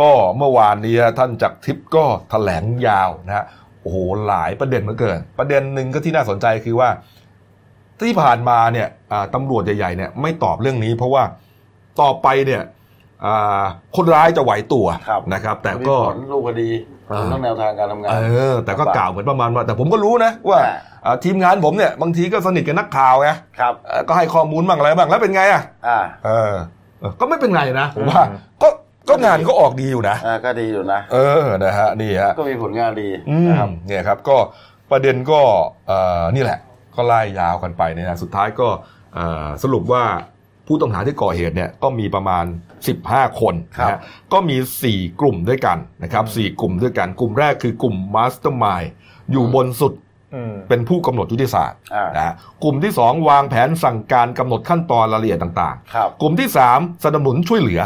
Speaker 1: ก็เมื่อวานนี้ท่านจากทิพย์ก็แถลงยาวนะฮะโอ้โหหลายประเด็นเหลือเกิน ประเด็นหนึ่งก็ที่น่าสนใจคือว่า ที่ผ่านมาเนี่ยอ่าตำรวจใหญ่ๆเนี่ยไม่ตอบเรื่องนี้ เพราะว่าต่อไปเนี่ยอ่า คนร้ายจะไหวตัว
Speaker 2: ครับ
Speaker 1: นะครับ แต่
Speaker 2: มี
Speaker 1: ก็
Speaker 2: ผลลูกคดี
Speaker 1: อ่า
Speaker 2: เรื่องแนวทางการทำงาน
Speaker 1: เออแต่ก็กล่าวเหมือนประมาณว่าแต่ผมก็รู้นะว่า
Speaker 2: อ่า
Speaker 1: อ่าทีมงานผมเนี่ยบางทีก็สนิทกับนักข่าวไง
Speaker 2: ครับ
Speaker 1: เอ่อก็ให้ข้อมูลบ้างอะไรบ้างแล้วเป็นไงอะ
Speaker 2: อ่า
Speaker 1: เออเออ ก็ไม่เป็นไรนะผมว่า
Speaker 3: อืม
Speaker 1: ก็ก็งานก็ออกดีอยู่นะ
Speaker 2: อ่าก็ดีอยู่นะ
Speaker 1: เออนะฮะนี่ฮะ
Speaker 2: ก็มีผลงานดี
Speaker 1: อืม
Speaker 2: นะครับ
Speaker 1: เนี่ยครับ ก็ประเด็นก็เอ่อนี่แหละ ก็ไล่ยาวกันไปเนี่ยนะสุดท้ายก็เอ่อสรุปว่า ผู้ต้องหาที่ก่อเหตุเนี่ยก็มีประมาณ 15 คนนะฮะก็มี 4 กลุ่มด้วยกันนะครับสี่กลุ่มด้วยกันกลุ่มแรกคือกลุ่ม mastermind อยู่บนสุด
Speaker 3: อืม
Speaker 1: เป็นผู้กำหนดยุทธศาสตร์
Speaker 2: อ่า
Speaker 1: นะฮะกลุ่มที่ 2 วางแผนสั่งการกำหนดขั้นตอนรายละเอียดต่าง
Speaker 2: ครับ
Speaker 1: ๆกลุ่มที่ 3 สนับสนุนช่วยเหลือ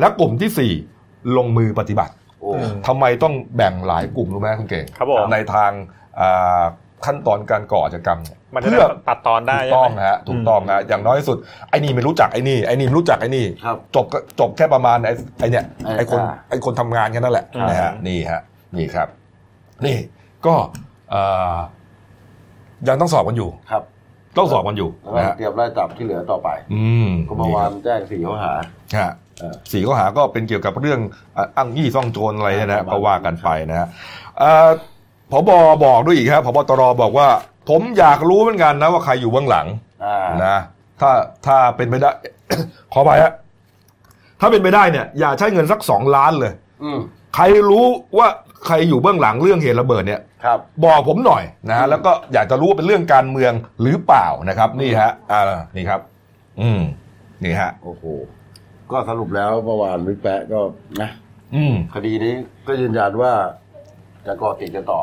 Speaker 1: และกลุ่มทีสี่4 ลงมือปฏิบัติ
Speaker 2: โอ้
Speaker 3: อืม
Speaker 1: ทำไมต้องแบ่งหลายกลุ่มรู้ไหมคุณเก่ง
Speaker 3: ครับผม
Speaker 1: ในทางอ่า ขั้นตอนการก่ออาชญากรรมเนี่ย
Speaker 3: มันจะ
Speaker 1: เพื่อ
Speaker 3: ได้ตัดตอนได้
Speaker 1: ถูก
Speaker 3: ใช่
Speaker 1: ต้อง
Speaker 3: ไหม
Speaker 1: ฮะถูกต้องฮะอย่างน้อยที่สุดไอ้นี่ไม่รู้จักไอ้นี่ไอ้นี่ไม่รู้จักไอ้นี่
Speaker 2: ครับ
Speaker 1: จบก็จบแค่ประมาณไอ้ไอ้เนี่ย
Speaker 2: ไอ้
Speaker 1: ไอ้คน
Speaker 2: อ่า
Speaker 1: ไอ้คนทำงานแค่นั้นแหละ
Speaker 3: ครับ
Speaker 1: นะฮะนี่ฮะนี่ครับ นี่ก็เอ่อยังต้องสอบกันอยู่
Speaker 2: ครับ
Speaker 1: ต้องสอบกันอยู่
Speaker 2: แล้วก็
Speaker 1: นะฮะ
Speaker 2: เตรียมไล่จับที่เหลือต่อไป
Speaker 1: อืม
Speaker 2: ก็เมื่อวานแจ้งสี่ข้อหา
Speaker 1: ฮะ
Speaker 2: เออ
Speaker 1: สี่ข้อหาก็เป็นเกี่ยวกับเรื่องอะอ้างยี่ซ่องโจรอะไรเนี่ยนะ
Speaker 2: ครับ
Speaker 1: ก็ว่ากันไปนะฮะ เอ่อผบบอกด้วยอีกครับผบตรบอกว่า ผมอยากรู้เหมือนกันนะว่าใครอยู่เบื้องหลัง
Speaker 2: อ่า
Speaker 1: นะถ้าถ้าเป็นไปได้ ขอไปฮะถ้าเป็นไปได้เนี่ย อย่าใช้เงินสักสองล้านเลย
Speaker 2: อืม
Speaker 1: ใครรู้ว่าใครอยู่เบื้องหลังเรื่องเหตุระเบิดเนี่ย
Speaker 2: ครับ
Speaker 1: บอกผมหน่อยนะฮะ
Speaker 2: อืม
Speaker 1: แล้วก็อยากจะรู้ว่าเป็นเรื่องการเมืองหรือเปล่านะครับ นี่ฮะ อ่านี่ครับ อืมนี่ฮะ
Speaker 2: โอ้โหก็สรุปแล้วเมื่อวานวิกแปะก็นะ
Speaker 1: อืม
Speaker 2: คดีนี้ก็ยืนยันว่า จะก่อติดกันต่อ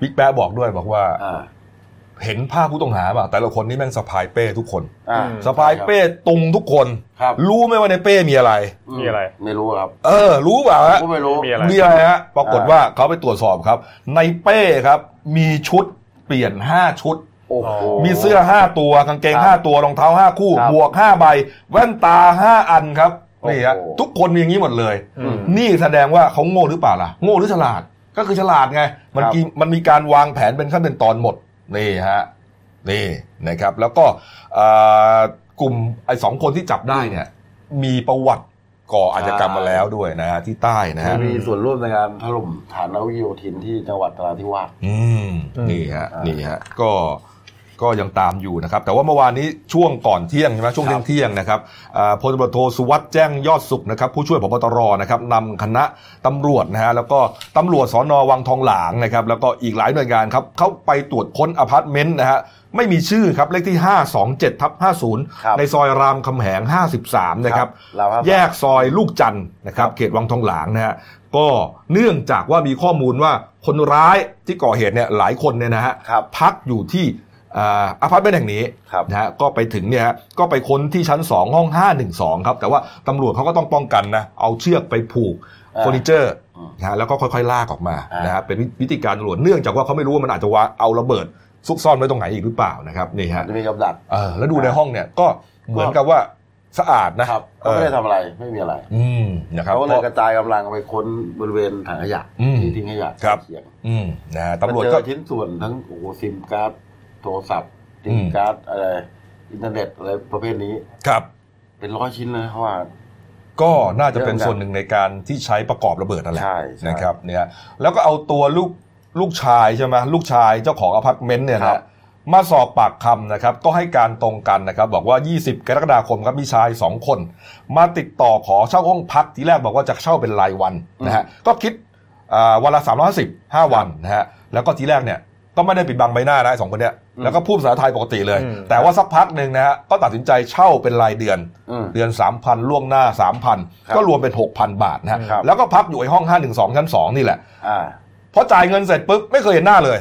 Speaker 1: บิ๊กแป๊ะบอกด้วยบอกว่า
Speaker 2: อ่า
Speaker 1: เห็นภาพผู้ต้องหาป่ะแต่ละคนนี่แม่งสะพายเป้ทุกคน
Speaker 2: อ่า
Speaker 3: อืม
Speaker 1: สะพายเป้ตุงทุกคน
Speaker 2: ครับ
Speaker 1: รู้ไหมว่าในเป้มีอะไร
Speaker 3: มีอะไร
Speaker 2: ไม่รู้ครับ
Speaker 1: เออ รู้เปล่าฮะ
Speaker 2: ก็ไม่รู้
Speaker 3: มีอะไร
Speaker 1: มีอะไรฮะปรากฏว่าเขาไปตรวจสอบครับ ในเป้ครับ มีชุดเปลี่ยนห้าชุด
Speaker 2: โอ้โห
Speaker 1: มีเสื้อห้าตัวกางเกง
Speaker 2: ครับ
Speaker 1: ห้าตัวรองเท้าห้าคู่
Speaker 2: ครับ
Speaker 1: บวกห้าใบ แว่นตาห้าอันครับนี่ฮะ
Speaker 2: โอ้โห
Speaker 1: ทุกคนมีอย่างนี้หมดเลย
Speaker 3: อืม
Speaker 1: นี่แสดงว่าเขาโง่หรือเปล่าล่ะ โง่หรือฉลาด ก็คือฉลาดไง มัน
Speaker 2: ครับ
Speaker 1: มีมันมีการวางแผนเป็นขั้นเป็นตอนหมด นี่ฮะ นี่นะครับ แล้วก็เอ่อกลุ่มไอ้สองคนที่จับได้เนี่ย มีประวัติก่ออาชญากรรมมาแล้วด้วยนะฮะที่ใต้นะฮะ
Speaker 2: มีส่วนร่วมในการถล่มฐานนาวิกโยธินที่จังหวัดนราธิวาส
Speaker 1: อืม
Speaker 3: อืม
Speaker 1: นี่ฮะ
Speaker 2: อ่านี่
Speaker 1: นี่ฮะก็ ก็ยังตามอยู่นะครับ แต่ว่าเมื่อวานนี้ช่วงก่อนเที่ยงใช่ไหมช่วง
Speaker 2: ครับ
Speaker 1: เที่ยงๆนะครับอ่าพลตำรวจโทสุวัสด์แจ้งยอดสุขนะครับ ผู้ช่วยพบตรนะครับนำคณะตำรวจนะฮะแล้วก็ตำรวจสอนอวังทองหลางนะครับแล้วก็อีกหลายหน่วยงานครับเข้าไปตรวจค้นอพาร์ตเมนต์นะฮะไม่มีชื่อครับเลขที่ 527ทับ
Speaker 2: ครับ
Speaker 1: 50 ในซอยรามคำแหง 53 นะครับ
Speaker 2: เราครับ
Speaker 1: แยกซอยลูกจันทร์นะครับ เขตวังทองหลางนะฮะก็เนื่องจากว่ามีข้อมูลว่าคนร้ายที่ก่อเหตุเนี่ยหลายคนเนี่ยนะฮะ
Speaker 2: ครับ
Speaker 1: พักอยู่ที่ อ่าอพาร์ตเมนต์แห่งนี้
Speaker 2: ครับ
Speaker 1: นะฮะก็ไปถึงเนี่ยฮะก็ไปค้นที่ชั้น 2 ห้อง 512 ครับ แต่ว่าตำรวจเขาก็ต้องป้องกันนะ เอาเชือกไปผูก
Speaker 2: อ่า
Speaker 1: เฟอร์นิเจอร์
Speaker 2: อืม
Speaker 1: นะฮะแล้วก็ค่อยๆ ลากออกมา
Speaker 2: อ่าน
Speaker 1: นะฮะเป็นวิธีการตำรวจเนื่องจากว่าเขาไม่รู้ว่ามันอาจจะวางเอาระเบิดซุกซ่อนไว้ตรงไหนอีกหรือเปล่านะครับนี่ฮะ
Speaker 2: จะมีกับดัก
Speaker 1: เออแล้วดูในห้องเนี่ยก็เหมือนกับว่าสะอาดนะครับ
Speaker 2: ก็ไม่ได้ทำอะไรไม่มีอะไร
Speaker 1: อืมนะครับ
Speaker 2: เขาก็เลย
Speaker 1: พ
Speaker 2: ก
Speaker 1: ราะ
Speaker 2: ระจายกำลังไปค้นบริเวณถังขยะ
Speaker 1: อืม
Speaker 2: ที่ทิ้งขยะ
Speaker 1: ครับ
Speaker 2: เขียง
Speaker 1: อืมนะฮะตำรวจ
Speaker 2: เจ
Speaker 1: ก็
Speaker 2: อชิ้นส่วนทั้งโอ้โหซิมการ์ด โทรศัพท์ซิ
Speaker 1: อื
Speaker 2: ม
Speaker 1: ม
Speaker 2: การ์ดอะไรอินเทอร์เน็ตอะไรประเภทนี้
Speaker 1: ครับ
Speaker 2: เป็นร้อยชิ้นเลยเขาว่า
Speaker 1: ก็น่าจะเป็น
Speaker 2: เรื่อง
Speaker 1: ส่วนหนึ่งในการที่ใช้ประกอบระเบิดนั่นแหละ
Speaker 2: ใช่ใช่
Speaker 1: นะครับเนี่ยแล้วก็เอาตัวลูกลูกชายใช่ไหมลูกชายเจ้าของอพาร์ตเมนต์เนี่ยนะครั
Speaker 2: บ
Speaker 1: มาสอบปากคำนะครับ ก็ให้การตรงกันนะครับ บอกว่า 20 กรกฎาคมครับมีชาย 2 คน มาติดต่อขอเช่าห้องพักทีแรกบอกว่าจะเช่าเป็นรายวันนะฮะก็คิดอ่าวันละ350 5วันนะฮะแล้วก็ทีแรกเนี่ย ก็ไม่ได้ปิดบังใบหน้านะไอ้สองคนเนี้ยแล้วก็พูดภาษาไทยปกติเลย
Speaker 3: อืม
Speaker 1: แต่ว่าสักพักหนึ่งนะฮะก็ตัดสินใจเช่าเป็นรายเดือน
Speaker 2: อืม
Speaker 1: เดือน 3,000 ล่วงหน้า
Speaker 2: ครับ
Speaker 1: 3,000 ก็รวมเป็น 6,000 บาทนะฮะ
Speaker 2: ครับ
Speaker 1: แล้วก็พักอยู่ไอ้ห้อง 512 ชั้น 2 นี่แหละ
Speaker 2: อ่า
Speaker 1: พอจ่ายเงินเสร็จปุ๊บไม่เคยเห็นหน้าเลย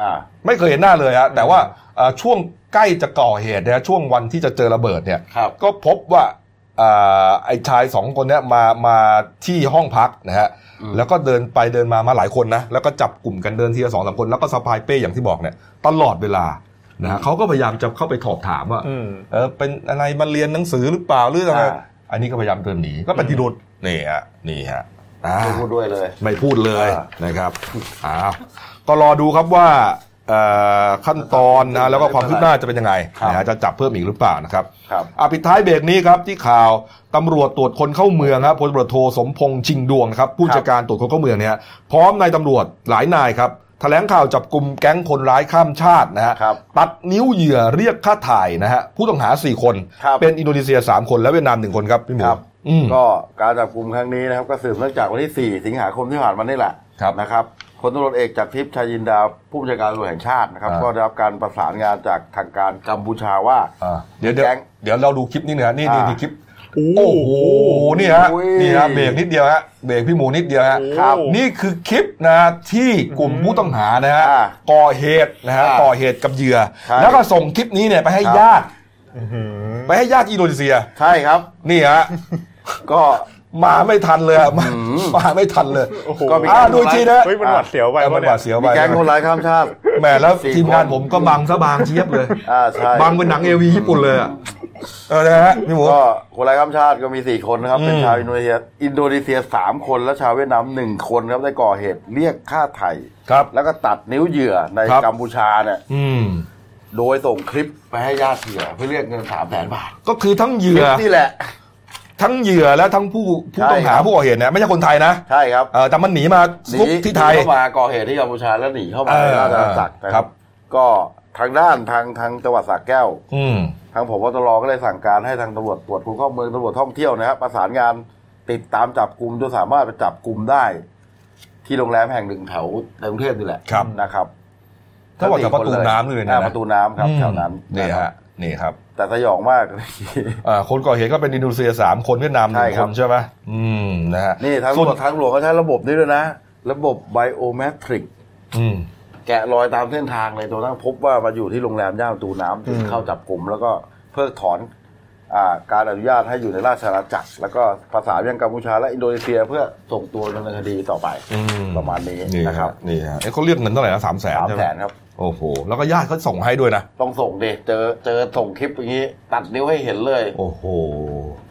Speaker 2: อ่า
Speaker 1: ไม่เคยเห็นหน้าเลยฮะแต่ว่าเอ่อช่วงใกล้จะก่อเหตุเนี่ยช่วงวันที่จะเจอระเบิดเนี่ย
Speaker 2: ครับ
Speaker 1: ก็พบว่าเอ่อ ไอ้ชายสองคนเนี้ยมามาที่ห้องพักนะฮะ
Speaker 2: อืม
Speaker 1: แล้วก็เดินไปเดินมามาหลายคนนะแล้วก็จับกลุ่มกันเดินทีละสองสามคนแล้วก็สะพายเป้อย่างที่บอกเนี่ยตลอดเวลานะฮะเขาก็พยายามจะเข้าไปถอบถามว่า
Speaker 3: อืม
Speaker 1: เออเป็นอะไรมาเรียนหนังสือหรือเปล่าหรืออะไร
Speaker 2: อ่า
Speaker 1: อันนี้ก็พยายามเดินหนีก็เป็นที่โดนนี่ฮะนี่ฮะอ่า
Speaker 2: ไม่พูดด้วยเลย
Speaker 1: ไม่พูดเลย
Speaker 2: อ่า
Speaker 1: นะครับอ้าวก็รอดูครับว่าเอ่อ ขั้นตอนนะแล้วก็ความคืบหน้าจะเป็นยังไง
Speaker 2: ครับ
Speaker 1: นะฮะจะจับเพิ่มอีกหรือเปล่านะครับ
Speaker 2: ครับ
Speaker 1: อะปิดท้ายเบรกนี้ครับที่ข่าวตำรวจตรวจคนเข้าเมืองครับพลตำรวจโทสมพงษ์ชิงดวงนะครับผู้จัดการตรวจคนเข้าเมืองเนี่ยพร้อมนายตำรวจหลายนายครับแถลงข่าวจับกลุ่มแก๊งคนร้ายข้ามชาตินะฮะ
Speaker 2: ครับ
Speaker 1: ตัดนิ้วเหยื่อเรียกค่าถ่ายนะฮะผู้ต้องหา 4 คน
Speaker 2: ครับ
Speaker 1: เป็นอินโดนีเซีย 3 คนและเวียดนาม 1 คนครับพี่หมู
Speaker 2: ครับ
Speaker 1: อืม
Speaker 2: ก็การจับกลุ่มครั้งนี้นะครับก็สืบเนื่องจากวันที่ 4 สิงหาคมที่ผ่านมานี่แหละ
Speaker 1: ครับ
Speaker 2: นะครับพลตำรวจเอกจากทิพย์ชายยินดาผู้บัญชาการตำรวจแห่งชาตินะครับ
Speaker 1: อ่า
Speaker 2: ก็ได้รับการประสานงานจากทางการกัมพูชาว่า
Speaker 1: อ่าเดี๋ยวเดี๋ยว
Speaker 2: แก๊ง
Speaker 1: เดี๋ยวเราดูคลิปนี้หนะฮะนี่นี่
Speaker 2: อ่า
Speaker 1: นี่คลิปโอ้โห นี่ฮะ
Speaker 2: โอ้ย
Speaker 1: นี่ฮะ เบรกนิดเดียวฮะ เบรกพี่หมูนิดเดียวฮะ
Speaker 2: ครับ
Speaker 1: นี่คือคลิปนะที่กลุ่มผู้ต้องหานะฮะ
Speaker 2: อ่า
Speaker 1: ก่อเหตุนะฮะ
Speaker 2: อ่า
Speaker 1: ก่อเหตุกับเหยื่อ
Speaker 2: ใช่
Speaker 1: แล้วก็ส่งคลิปนี้เนี่ยไปให้
Speaker 2: ครับ
Speaker 1: ญาติไปให้ญาติที่อินโดนีเซีย
Speaker 2: ใช่ครับ
Speaker 1: นี่ฮะ
Speaker 2: ก็
Speaker 1: มาไม่ทันเลยอะมา
Speaker 2: อืม
Speaker 1: มาไม่ทันเลย
Speaker 3: โอ้โห
Speaker 2: ก็มี
Speaker 1: อ่าดูอีกทีนะ
Speaker 3: เฮ้ยมันหวัดเสียวไป
Speaker 1: แต่มัน
Speaker 3: วะ
Speaker 1: หวา
Speaker 3: เนี่
Speaker 1: ด
Speaker 3: ย
Speaker 1: เสียวไป
Speaker 2: มีแก๊งคนร้ายข้ามชาติ
Speaker 1: แหมแล้ว
Speaker 2: สี่
Speaker 1: ทีมงาน
Speaker 2: คน
Speaker 1: ผมก็บังซะบางเชียบเลย
Speaker 2: อ่าใช่
Speaker 1: บังเป็นหนังเอวีญี่ปุ่นเลยอะเออนะฮะพี่หมู
Speaker 2: ก็คนร้ายข้ามชาติก็มีสี่คนนะครับ เป็น
Speaker 1: อืม
Speaker 2: ชาวอินโดนีเซียอินโดนีเซียสามคนและชาวเวียดนามหนึ่งคนครับได้ก่อเหตุเรียกค่าไถ่
Speaker 1: ครับ
Speaker 2: แล้วก็ตัดนิ้วเหยื่อใน
Speaker 1: ครับ
Speaker 2: กัมพูชาเนี่ย
Speaker 1: อืม
Speaker 2: โดยส่งคลิปไปให้ญาติเหยื่อเพื่อเรียกเงินสามแสนบาท
Speaker 1: ก็คือทั้งเหยื่อ
Speaker 2: นี่แหละ
Speaker 1: ทั้งเหยื่อและทั้งผู้ผู้ต้องหา
Speaker 2: ใช่ครับ
Speaker 1: ผู้ก่อเหตุเนี่ยไม่ใช่คนไทยนะ
Speaker 2: ใช่ครับ
Speaker 1: เออแต่มันหนีมา
Speaker 2: หนี
Speaker 1: ซุกที่ไทย
Speaker 2: หนีเข้ามาก่อเหตุที่กัมพูชาแล้วหนีเข้ามา
Speaker 1: เออ
Speaker 2: ในราชอาณาจักรนะ
Speaker 1: ค
Speaker 2: ค
Speaker 1: รั
Speaker 2: รับบก็ทางด้านทางทางจังหวัดสระแก้ว
Speaker 1: อืม
Speaker 2: ทางผบตรก็เลยสั่งการให้ทางตำรวจตรวจคนเข้าเมืองตำรวจท่องเที่ยวนะครับประสานงานติดตามจับกลุ่มจนสามารถไปจับกลุ่มได้ ที่โรงแรมแห่งหนึ่งแถวในกรุงเทพนี่แหละ
Speaker 1: ครับ
Speaker 2: นะครับ
Speaker 1: ถ้าบอกจากประตูน้ำเลยนะ
Speaker 2: อ่าประตูน้ำครับ
Speaker 1: อืม
Speaker 2: แถวนั้น
Speaker 1: นี่
Speaker 2: นะครั
Speaker 1: ฮะ
Speaker 2: บ
Speaker 1: นี่ครับ
Speaker 2: แต่สยองมาก
Speaker 1: อ่าคนก่อเหตุก็เป็นอินโดนีเซียสามคนเวียดนามหนึ่
Speaker 2: ใช่
Speaker 1: ง
Speaker 2: ค
Speaker 1: ครับนใช่ไหมอืมนะฮะ
Speaker 2: นี่ทาง
Speaker 1: ส่วน
Speaker 2: ตำรวจทางหลวงเขาใช้ระบบนี้ด้วยนะ ระบบไบโอเมตริก
Speaker 1: อืม
Speaker 2: แกะรอยตามเส้นทางเลยจนกระทั่งพบว่ามาอยู่ที่โรงแรมย่านประตูน้ำจึงเข้าจับกลุ่มแล้วก็เพิกถอนอ่าการอนุญาตให้อยู่ในราชอาณาจักร แล้วก็ประสานยังกัมพูชาและอินโดนีเซียเพื่อส่งตัวดำเนินคดีต่อไป
Speaker 1: อืม
Speaker 2: ประมาณนี้
Speaker 1: นี่
Speaker 2: นะ
Speaker 1: ค
Speaker 2: ครั
Speaker 1: รับบนี่ฮะเอ้ยเขาเรียกเงินเท่าไหร่นะสามแสน
Speaker 2: สาม
Speaker 1: ใช่ไห
Speaker 2: แส
Speaker 1: ม
Speaker 2: นครับ
Speaker 1: โอ้โห แล้วก็ญาติเขาส่งให้ด้วยนะ
Speaker 2: ต้องส่งเดเจอเจอส่งคลิปอย่างนี้ ตัดนิ้วให้เห็นเลย
Speaker 1: โอ้โห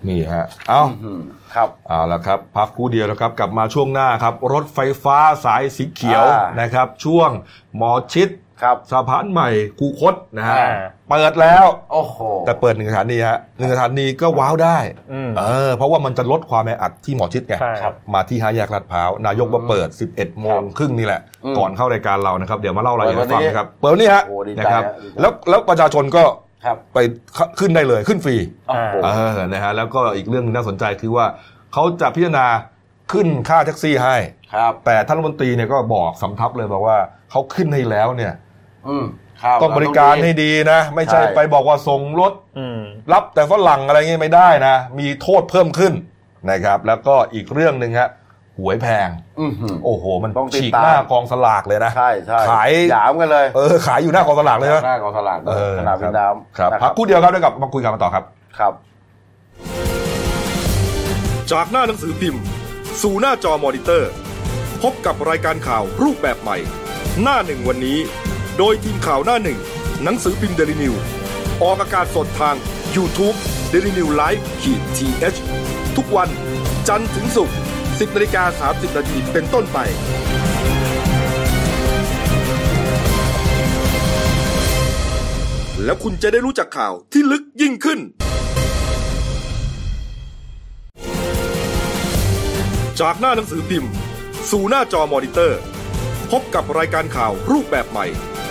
Speaker 1: นี่ฮะ เอ้า
Speaker 2: อืมครับ
Speaker 1: เอาละครับ พักครู่เดียวแล้วครับ กลับมาช่วงหน้าครับ รถไฟฟ้าสายสีเขียว
Speaker 2: อ่าน
Speaker 1: นะครับ ช่วงหมอชิด
Speaker 2: ครับ
Speaker 1: สะพานใหม่คูคตนะฮะ
Speaker 3: อ่า
Speaker 1: เปิดแล้ว
Speaker 2: โอ้โห
Speaker 1: แต่เปิดหนึ่งสถานีฮะหนึ่งสถานีก็ว้าวได้
Speaker 3: อืม
Speaker 1: เออเพราะว่ามันจะลดความแออัดที่หมอชิดไง
Speaker 3: ใช่ครับ
Speaker 1: มาที่ห้าแยกลาดพร้าวนายกมาเปิด 11โมงครึ่งนี่แหละ
Speaker 2: อืม
Speaker 1: ก่อนเข้ารายการเรานะครับ เดี๋ยวมาเล่ารายละเอียดให้ฟัง
Speaker 2: เปิดวันนี้
Speaker 1: นะครับเปิดวันนี้ฮะ
Speaker 2: โอ้ดีใจ
Speaker 1: นะครับ
Speaker 2: ฮะดีใจ
Speaker 1: แล้วแล้วประชาชนก็
Speaker 2: ครับ
Speaker 1: ไปขึ้นได้เลยขึ้นฟรี
Speaker 2: โอ้โห
Speaker 1: เออนะฮะแล้วก็อีกเรื่องหนึงน่าสนใจคือว่าเขาจะพิจารณาขึ้นค่าแท็กซี่ให้
Speaker 2: ครับ
Speaker 1: แต่ท่านรัฐมนตรีเนี่ยก็บอกสำทับเลยบอกว่าเขาขึ้นให้แล้วเนี่ย
Speaker 2: อืมครับ
Speaker 1: ต้องบริการให้ดีนะ ไม่ใช่
Speaker 2: ใช่
Speaker 1: ไปบอกว่าส่งรถ
Speaker 3: อืม
Speaker 1: รับแต่ฝรั่งอะไรเงี้ยไม่ได้นะ มีโทษเพิ่มขึ้นนะครับ แล้วก็อีกเรื่องหนึ่งฮะหวยแพง
Speaker 2: อือหือ
Speaker 1: โอ้โห มัน
Speaker 2: ต้องติด
Speaker 1: ฉีก
Speaker 2: ตาม
Speaker 1: หน้ากองสลากเลยนะ
Speaker 2: ใช่ใช่
Speaker 1: ขาย
Speaker 2: หยามกันเลย
Speaker 1: เออ ขายอยู่หน้ากองสลากเลยนะ
Speaker 2: หน้าของสลาก
Speaker 1: เออ
Speaker 2: ขนาดเป็นน้ำ
Speaker 1: ครับ
Speaker 2: นะ
Speaker 1: พักคู่เดียวครับเดี๋ยวกลับมาคุยกันมาต่อครับ
Speaker 2: ครับ
Speaker 1: จากหน้าหนังสือพิมพ์ สู่หน้าจอมอนิเตอร์ พบกับรายการข่าวรูปแบบใหม่ หน้าหนึ่งวันนี้ โดยทีมข่าวหน้าหนึ่ง หนังสือพิมพ์เดลิวิวออกอากาศสดทาง YouTube d e l i n e w l i v e ขีดทีเทุกวันจันทร์ถึงศุกร์10นาฬิกา30นาทีเป็นต้นไป
Speaker 2: แแล้
Speaker 1: วคุณจะได้รู้จักข่าวที่ลึกยิ่งขึ้น จากหน้าหนังสือพิมพ์ สู่หน้าจอมอนิเตอร์ พบกับรายการข่าวรูปแบบใหม่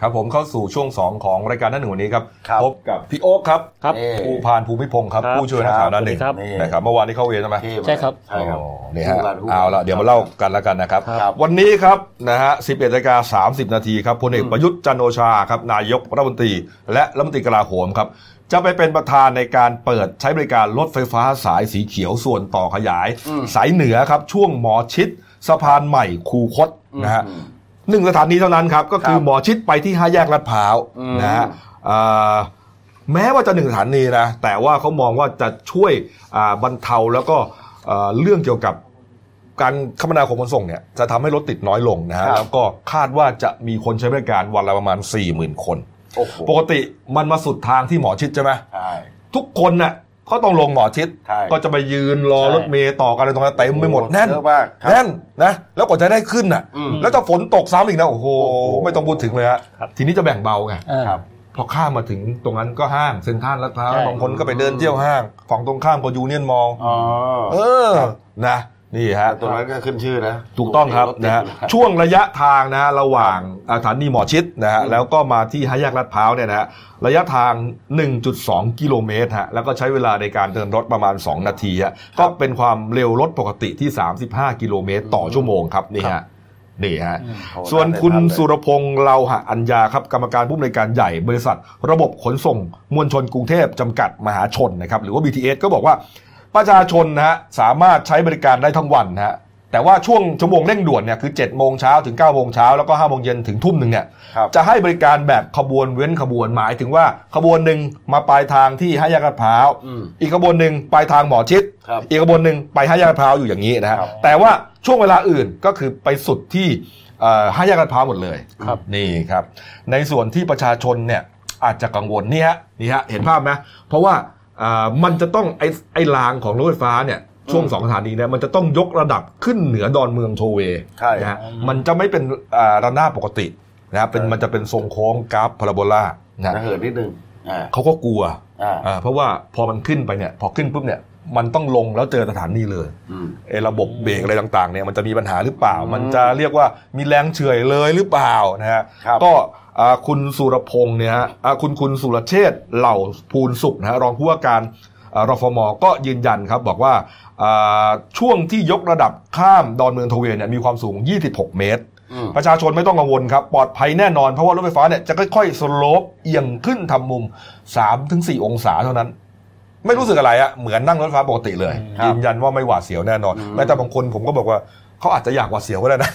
Speaker 1: ครับผมเข้าสู่ช่วง 2 ของรายการหนั่นหนึ่งวันนี้ครับ
Speaker 2: ครับ
Speaker 1: พบกับพี่โอ๊คครับ
Speaker 3: ครับ
Speaker 2: เอ่อ
Speaker 1: ผู้พานภูมิพงศ์ครับ
Speaker 3: ครับ
Speaker 1: ผู้ช่วยนักข่าวหนั่นหนึ่ง
Speaker 3: ครับ
Speaker 2: นี่
Speaker 1: นะครับเมื่อวานนี้เข้าเวรใช่ไหม
Speaker 2: ที่
Speaker 4: ใช่ครับ
Speaker 2: ใช่ครับ
Speaker 1: อ๋อนี่ฮะ
Speaker 2: คู่กันคู่กัน
Speaker 1: เอาละเดี๋ยวมาเล่ากันแล้วกันนะครับ
Speaker 2: ครับ
Speaker 1: วันนี้ครับนะฮะ11นาฬิกา30 นาทีครับพลเอกประยุทธ์จันทร์โอชาครับนายกรัฐมนตรี และรัฐมนตรีกลาโหมครับจะไปเป็นประธานในการเปิดใช้บริการรถไฟฟ้าสายสีเขียวส่วนต่อขยาย
Speaker 2: อืม
Speaker 1: สายเหนือครับช่วงหมอชิดสะพานใหม่คูคตนะฮะ
Speaker 2: อืม
Speaker 1: หนึ่งสถานีเท่านั้นครับ ก็คือ
Speaker 2: ครับ
Speaker 1: หมอชิดไปที่ห้าแยกลาดพร้าว
Speaker 2: อืม
Speaker 1: นะฮะอ่าแม้ว่าจะหนึ่งสถานีนะแต่ว่าเขามองว่าจะช่วยอ่าบรรเทาแล้วก็อ่าเรื่องเกี่ยวกับการคมนาคมขนส่งเนี่ยจะทำให้รถติดน้อยลงนะฮะ
Speaker 2: ครับ
Speaker 1: แล้วก็คาดว่าจะมีคนใช้บริการวันละประมาณ4 0,000คน
Speaker 2: โอ้โห
Speaker 1: ปกติมันมาสุดทางที่หมอชิดใช่ไหม
Speaker 2: ใช่
Speaker 1: ทุกคนน่ะ ก็ต้องลงหมอชิด
Speaker 2: ใช่
Speaker 1: ก็จะไปยืนรอ
Speaker 2: ใช่
Speaker 1: รถเมย์ต่อกันอะไรตรงนั้นเต็มไปหมด
Speaker 2: โอ้โห
Speaker 1: แน่น
Speaker 2: เยอะมากครับ
Speaker 1: แน่นนะแล้วกว่าจะได้ขึ้นน่ะ
Speaker 2: อืม
Speaker 1: แล้วถ้าฝนตกซ้ำอีกนะโอ้โห
Speaker 2: โอ้โห
Speaker 1: ไม่ต้องพูดถึงเลยฮะ
Speaker 3: ครับ
Speaker 1: ทีนี้จะแบ่งเบาไง
Speaker 2: ครับ
Speaker 1: พอข้ามมาถึงตรงนั้นก็ห้างเซ็นทรัลลาดพร้าว
Speaker 4: ใช่
Speaker 1: บางคนก็ไปเดินเที่ยวห้างฝั่งตรงข้ามก็ยูเนียนมอง
Speaker 2: อ๋อ
Speaker 1: เออนะ นี่ฮะ
Speaker 2: แต่ตรงนั้นก็ขึ้นชื่อนะ
Speaker 1: ถูกต้องครับ
Speaker 2: ถติด
Speaker 1: นะฮะ
Speaker 2: อยู่
Speaker 1: ช่วงระยะทางนะฮะระหว่างอ่าสถานีหมอชิดนะฮะ
Speaker 2: อืม
Speaker 1: แล้วก็มาที่ห้าแยกลาดพร้าวเนี่ยนะฮะระยะทาง 1.2 กิโลเมตรฮะแล้วก็ใช้เวลาในการเดินรถประมาณ 2 นาทีฮะก็เป็นความเร็วรถปกติที่ 35 กิโลเมตรต่อชั่วโมงครับนี่ฮะนี่ฮะ
Speaker 2: โอ้
Speaker 1: ส่วนคุณ
Speaker 2: ได้ทันเลย
Speaker 1: สุรพงษ์เลาหะอัญญาครับกรรมการผู้อำนวยการใหญ่บริษัท ระบบขนส่งมวลชนกรุงเทพจำกัดมหาชนนะครับหรือว่า BTS ก็บอกว่า ประชาชนนะฮะสามารถใช้บริการได้ทั้งวันนะฮะแต่ว่าช่วงชั่วโมงเร่งด่วนเนี่ยคือ7โมงเช้าถึง9โมงเช้าแล้วก็5โมงเย็นถึงทุ่มหนึ่งเนี่ย
Speaker 2: ครับ
Speaker 1: จะให้บริการแบบขบวนเว้นขบวนหมายถึงว่าขบวนหนึ่งมาปลายทางที่ห้าแยกลาดพร้าว
Speaker 2: อืม
Speaker 1: อีกขบวนหนึ่งปลายทางหมอชิด
Speaker 2: ครับ
Speaker 1: อีกขบวนหนึ่งไปห้าแยกลาดพร้าวอยู่อย่างนี้นะฮะ
Speaker 2: ครับ
Speaker 1: แต่ว่าช่วงเวลาอื่นก็คือไปสุดที่เอ่อห้าแยกลาดพร้าวหมดเลย
Speaker 2: ครับ
Speaker 1: นี่ครับ ในส่วนที่ประชาชนเนี่ยอาจจะกังวลนี่ฮะนี่ฮะเห็นภาพไหมเพราะว่าอ่า มันจะต้องไอ้ไอ้รางของรถไฟฟ้าเนี่ยช่วงสองสถานีเนี่ยมันจะต้องยกระดับขึ้นเหนือดอนเมืองโทเวย์
Speaker 2: ใช่
Speaker 1: นะฮะมันจะไม่เป็นอ่าระนาบปกตินะครับเป็นมันจะเป็นทรงโค้งกราฟพาราโบลานะ
Speaker 2: จะเหินนิดนึงอ่า
Speaker 1: เขาก็กลัว
Speaker 2: อ่า
Speaker 1: อ่าเพราะว่าพอมันขึ้นไปเนี่ยพอขึ้นปุ๊บเนี่ยมันต้องลงแล้วเจอสถานีเลย
Speaker 2: อืม
Speaker 1: ไอ้ระบบเบรกอะไรต่างๆเนี่ยมันจะมีปัญหาหรือเปล่า
Speaker 2: อืม
Speaker 1: มันจะเรียกว่ามีแรงเฉื่อยเลยหรือเปล่านะฮะ
Speaker 2: ครับ
Speaker 1: ก็อ่า คุณสุรพงษ์เนี่ยฮะอ่าคุณคุณสุรเชษฐ์เหล่าภูลสุขนะฮะรองผู้ว่าการอ่ารฟมก็ยืนยันครับบอกว่าอ่าช่วงที่ยกระดับข้ามดอนเมืองโทเวเนี่ยมีความสูง 26 เมตร
Speaker 2: อืม
Speaker 1: ประชาชนไม่ต้องกังวลครับ ปลอดภัยแน่นอนเพราะว่ารถไฟฟ้าเนี่ยจะค่อยๆสโลปเอียงขึ้นทำมุม 3-4 องศาเท่านั้น ไม่รู้สึกอะไรอะเหมือนนั่งรถไฟฟ้าปกติเลย
Speaker 2: ครับ
Speaker 1: ยืนยันว่าไม่หวาดเสียวแน่นอน
Speaker 2: อืม
Speaker 1: แม้แต่บางคนผมก็บอกว่า เขาอาจจะอยากหวาดเสียวก็ได้นะ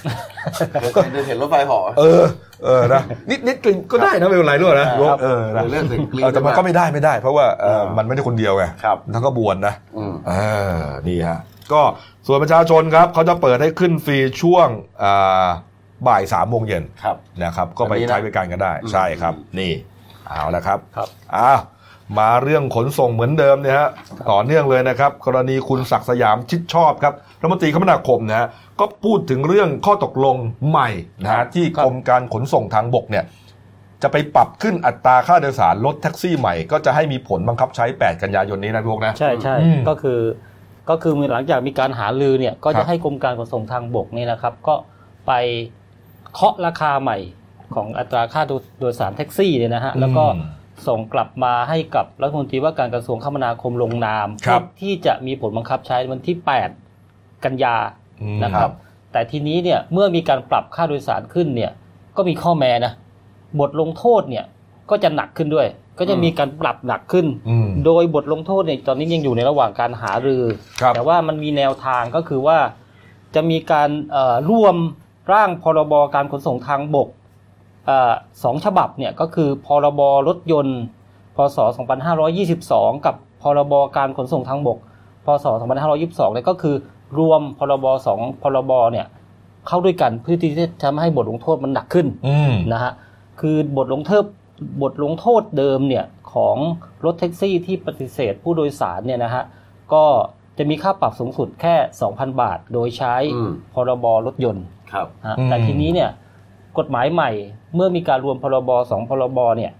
Speaker 2: เคยเคยเห็นรถไฟเหอ
Speaker 1: เออเออนะนิดนิดกลิ่นก็ได้นะไม่เป็นไรด้วยนะ
Speaker 2: ครับ
Speaker 1: เออนะ
Speaker 2: เรื่องถึงกลิ่น
Speaker 1: เออแต่มันก็ไม่ได้ไม่ได้ เพราะว่าเออ
Speaker 2: อ่ามั
Speaker 1: มันไม่ได้คนเดียวไง
Speaker 2: ครับ
Speaker 1: ทั้งก็บวนนะ
Speaker 2: อืม
Speaker 1: เออนี่ฮะก็ส่วนประชาชนครับเขาจะเปิดให้ขึ้นฟรีช่วงอ่าบ่ายสามโมงเย็น
Speaker 2: ครับ
Speaker 1: นะครับ ก็ไป
Speaker 2: อันนี้นะ
Speaker 1: ใช้บริการกันได้
Speaker 2: อืม
Speaker 1: ใช่ครับ นี่เอาละครับ
Speaker 3: ครับ
Speaker 1: อ้าวมาเรื่องขนส่งเหมือนเดิมเนี่ยฮะต่อเนื่องเลยนะครับ กรณีคุณศักดิ์สยามชิดชอบครับรัฐมนตรีคมนาคมนะฮะ ก็พูดถึงเรื่องข้อตกลงใหม่นะฮะที่กรมการขนส่งทางบกเนี่ยจะไปปรับขึ้นอัตราค่าโดยสารรถแท็กซี่ใหม่ ก็จะให้มีผลบังคับใช้ 8 กันยายนนี้นะพี่พวกนะ
Speaker 4: ใช่ใช่
Speaker 1: อืม
Speaker 4: ก็คือก็คือหลังจากมีการหาลือเนี่ยก็
Speaker 1: ครั
Speaker 4: จะ
Speaker 1: บ
Speaker 4: ให้กรมการขนส่งทางบกเนี่ยนะครับ ก็ไปเคาะราคาใหม่ของอัตราค่าโดยสารแท็กซี่เนี่ยนะฮะแล้วก็
Speaker 1: อืม
Speaker 4: ส่งกลับมาให้กับรัฐมนตรีว่าการกระทรวงคมนาคมลงนาม
Speaker 1: ครับ
Speaker 4: เพื่อที่จะมีผลบังคับใช้วันที่ 8 กันยา
Speaker 1: อืม
Speaker 4: นะครับ แต่ทีนี้เนี่ยเมื่อมีการปรับค่าโดยสารขึ้นเนี่ยก็มีข้อแม้นะบทลงโทษเนี่ยก็จะหนักขึ้นด้วย ก็จะมีการปรับหนักขึ้น
Speaker 1: อืม
Speaker 4: โดยบทลงโทษเนี่ยตอนนี้ยังอยู่ในระหว่างการหารือ
Speaker 1: ครับ
Speaker 4: แต่ว่ามันมีแนวทางก็คือว่าจะมีการเอ่อร่วมร่างพรบการขนส่งทางบกเอ่อสองฉบับเนี่ยก็คือพรบรถยนต์พศ 2522 กับพรบการขนส่งทางบกพพศ2522เนี่ยก็คือ รวมพรบสองพรบเนี่ยเข้าด้วยกันเพื่อที่จะทำให้บทลงโทษมันหนักขึ้น
Speaker 1: อืม
Speaker 4: นะฮะคือบทลงโทษบทลงโทษเดิมเนี่ยของรถแท็กซี่ที่ปฏิเสธผู้โดยสารเนี่ยนะฮะก็จะมีค่าปรับสูงสุดแค่ 2,000 บาท โดยใช้
Speaker 2: อืม
Speaker 4: พรบรถยนต์
Speaker 2: ครับ
Speaker 4: ฮะ
Speaker 1: อืม
Speaker 4: แต่ทีนี้เนี่ยกฎหมายใหม่เมื่อมีการรวมพรบสองพรบเนี่ย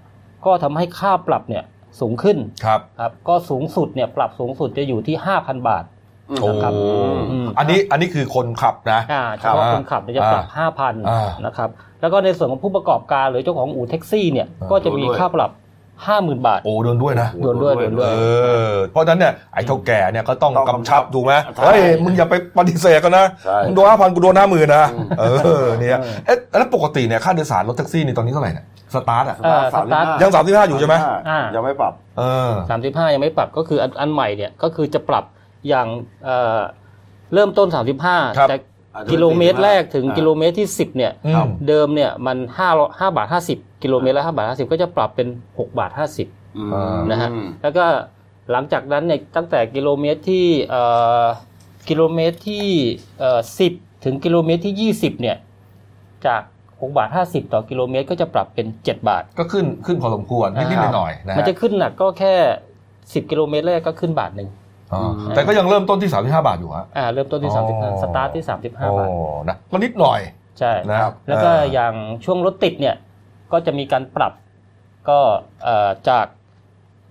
Speaker 4: ก็ทำให้ค่าปรับเนี่ยสูงขึ้น
Speaker 1: ครับ
Speaker 4: ครับก็สูงสุดเนี่ยปรับสูงสุดจะอยู่ที่ 5,000 บาท
Speaker 1: โอ้
Speaker 4: นะครับอืม
Speaker 1: อันนี้อันนี้คือคนขับนะ
Speaker 4: อ่าเฉพาะคนขับเนี่ยจะปรับ
Speaker 1: อ่า
Speaker 4: 5,000นะครับแล้วก็ในส่วนของผู้ประกอบการหรือเจ้าของอู่แท็กซี่เนี่ย
Speaker 1: อ่า
Speaker 4: ก็จะมีค่าปรับ50,000บาท
Speaker 1: โอ้โดนด้วยนะ
Speaker 4: โดนด้วยโดนด้วย
Speaker 1: เออเพราะฉะนั้นเนี่ยไอ้เท่าแก่เนี่ยก็ต้อง
Speaker 2: ต้อง
Speaker 1: กำชับ
Speaker 2: กำชับ
Speaker 1: ถูกไหม
Speaker 2: ใช่
Speaker 1: เฮ้ยมึงอย่าไปปฏิเสธกันนะ
Speaker 2: ใช่
Speaker 1: มึงโดนห้าพันกูโดนห้าหมื่นนะ
Speaker 2: อืม
Speaker 1: เออเนี่ยเอ๊ะแล้วปกติเนี่ยค่าโดยสารรถแท็กซี่นี่ตอนนี้เท่าไหร่เนี่ยสตาร์ทอะ
Speaker 4: เออสตาร์ท
Speaker 1: ยัง35อยู่ใช่ไหม
Speaker 4: อ่า
Speaker 2: ยังไม่ปรับ
Speaker 1: เออ
Speaker 4: 35ยังไม่ปรับก็คืออันอันใหม่เนี่ยก็คือจะปรับ อย่างเอ่อเริ่มต้น
Speaker 1: ครับ
Speaker 4: 35จากกิโลเมตรแรกถึง
Speaker 2: อ่า
Speaker 4: กิโลเมตรที่ 10เนี่ย
Speaker 1: อืม
Speaker 4: เดิมเนี่ยมัน5 5บาท 50 กิโลเมตรละ5บาท 50 ก็จะปรับเป็น 6 บาท 50
Speaker 2: อืม
Speaker 1: อ่า
Speaker 4: นะฮะแล้วก็หลังจากนั้นเนี่ยตั้งแต่กิโลเมตรที่เอ่อกิโลเมตรที่เอ่อ10 ถึงกิโลเมตรที่ 20เนี่ยจาก6บาท 50 ต่อกิโลเมตรก็จะปรับเป็น 7 บาท
Speaker 1: ก็ขึ้นขึ้นพอสมควรนิดๆหน่อยๆนะฮะ
Speaker 4: มันจะขึ้นหนักก็แค่ 10 กิโลเมตรแรกก็ขึ้นบาทหนึ่ง
Speaker 1: อ๋อ แต่ก็ยังเริ่มต้นที่ 35 บาทอยู่ฮะ
Speaker 4: อ่าเริ่มต้นที่
Speaker 1: อ๋อ
Speaker 4: 35 สตาร์ทที่ 35
Speaker 1: โอ้
Speaker 4: บาท
Speaker 1: นะก็นิดหน่อย
Speaker 4: ใช่
Speaker 1: นะครับ
Speaker 4: แล้วก็
Speaker 1: เออ
Speaker 4: อ
Speaker 1: อ
Speaker 4: ย่างช่วงรถติดเนี่ย ก็จะมีการปรับก็เอ่อจาก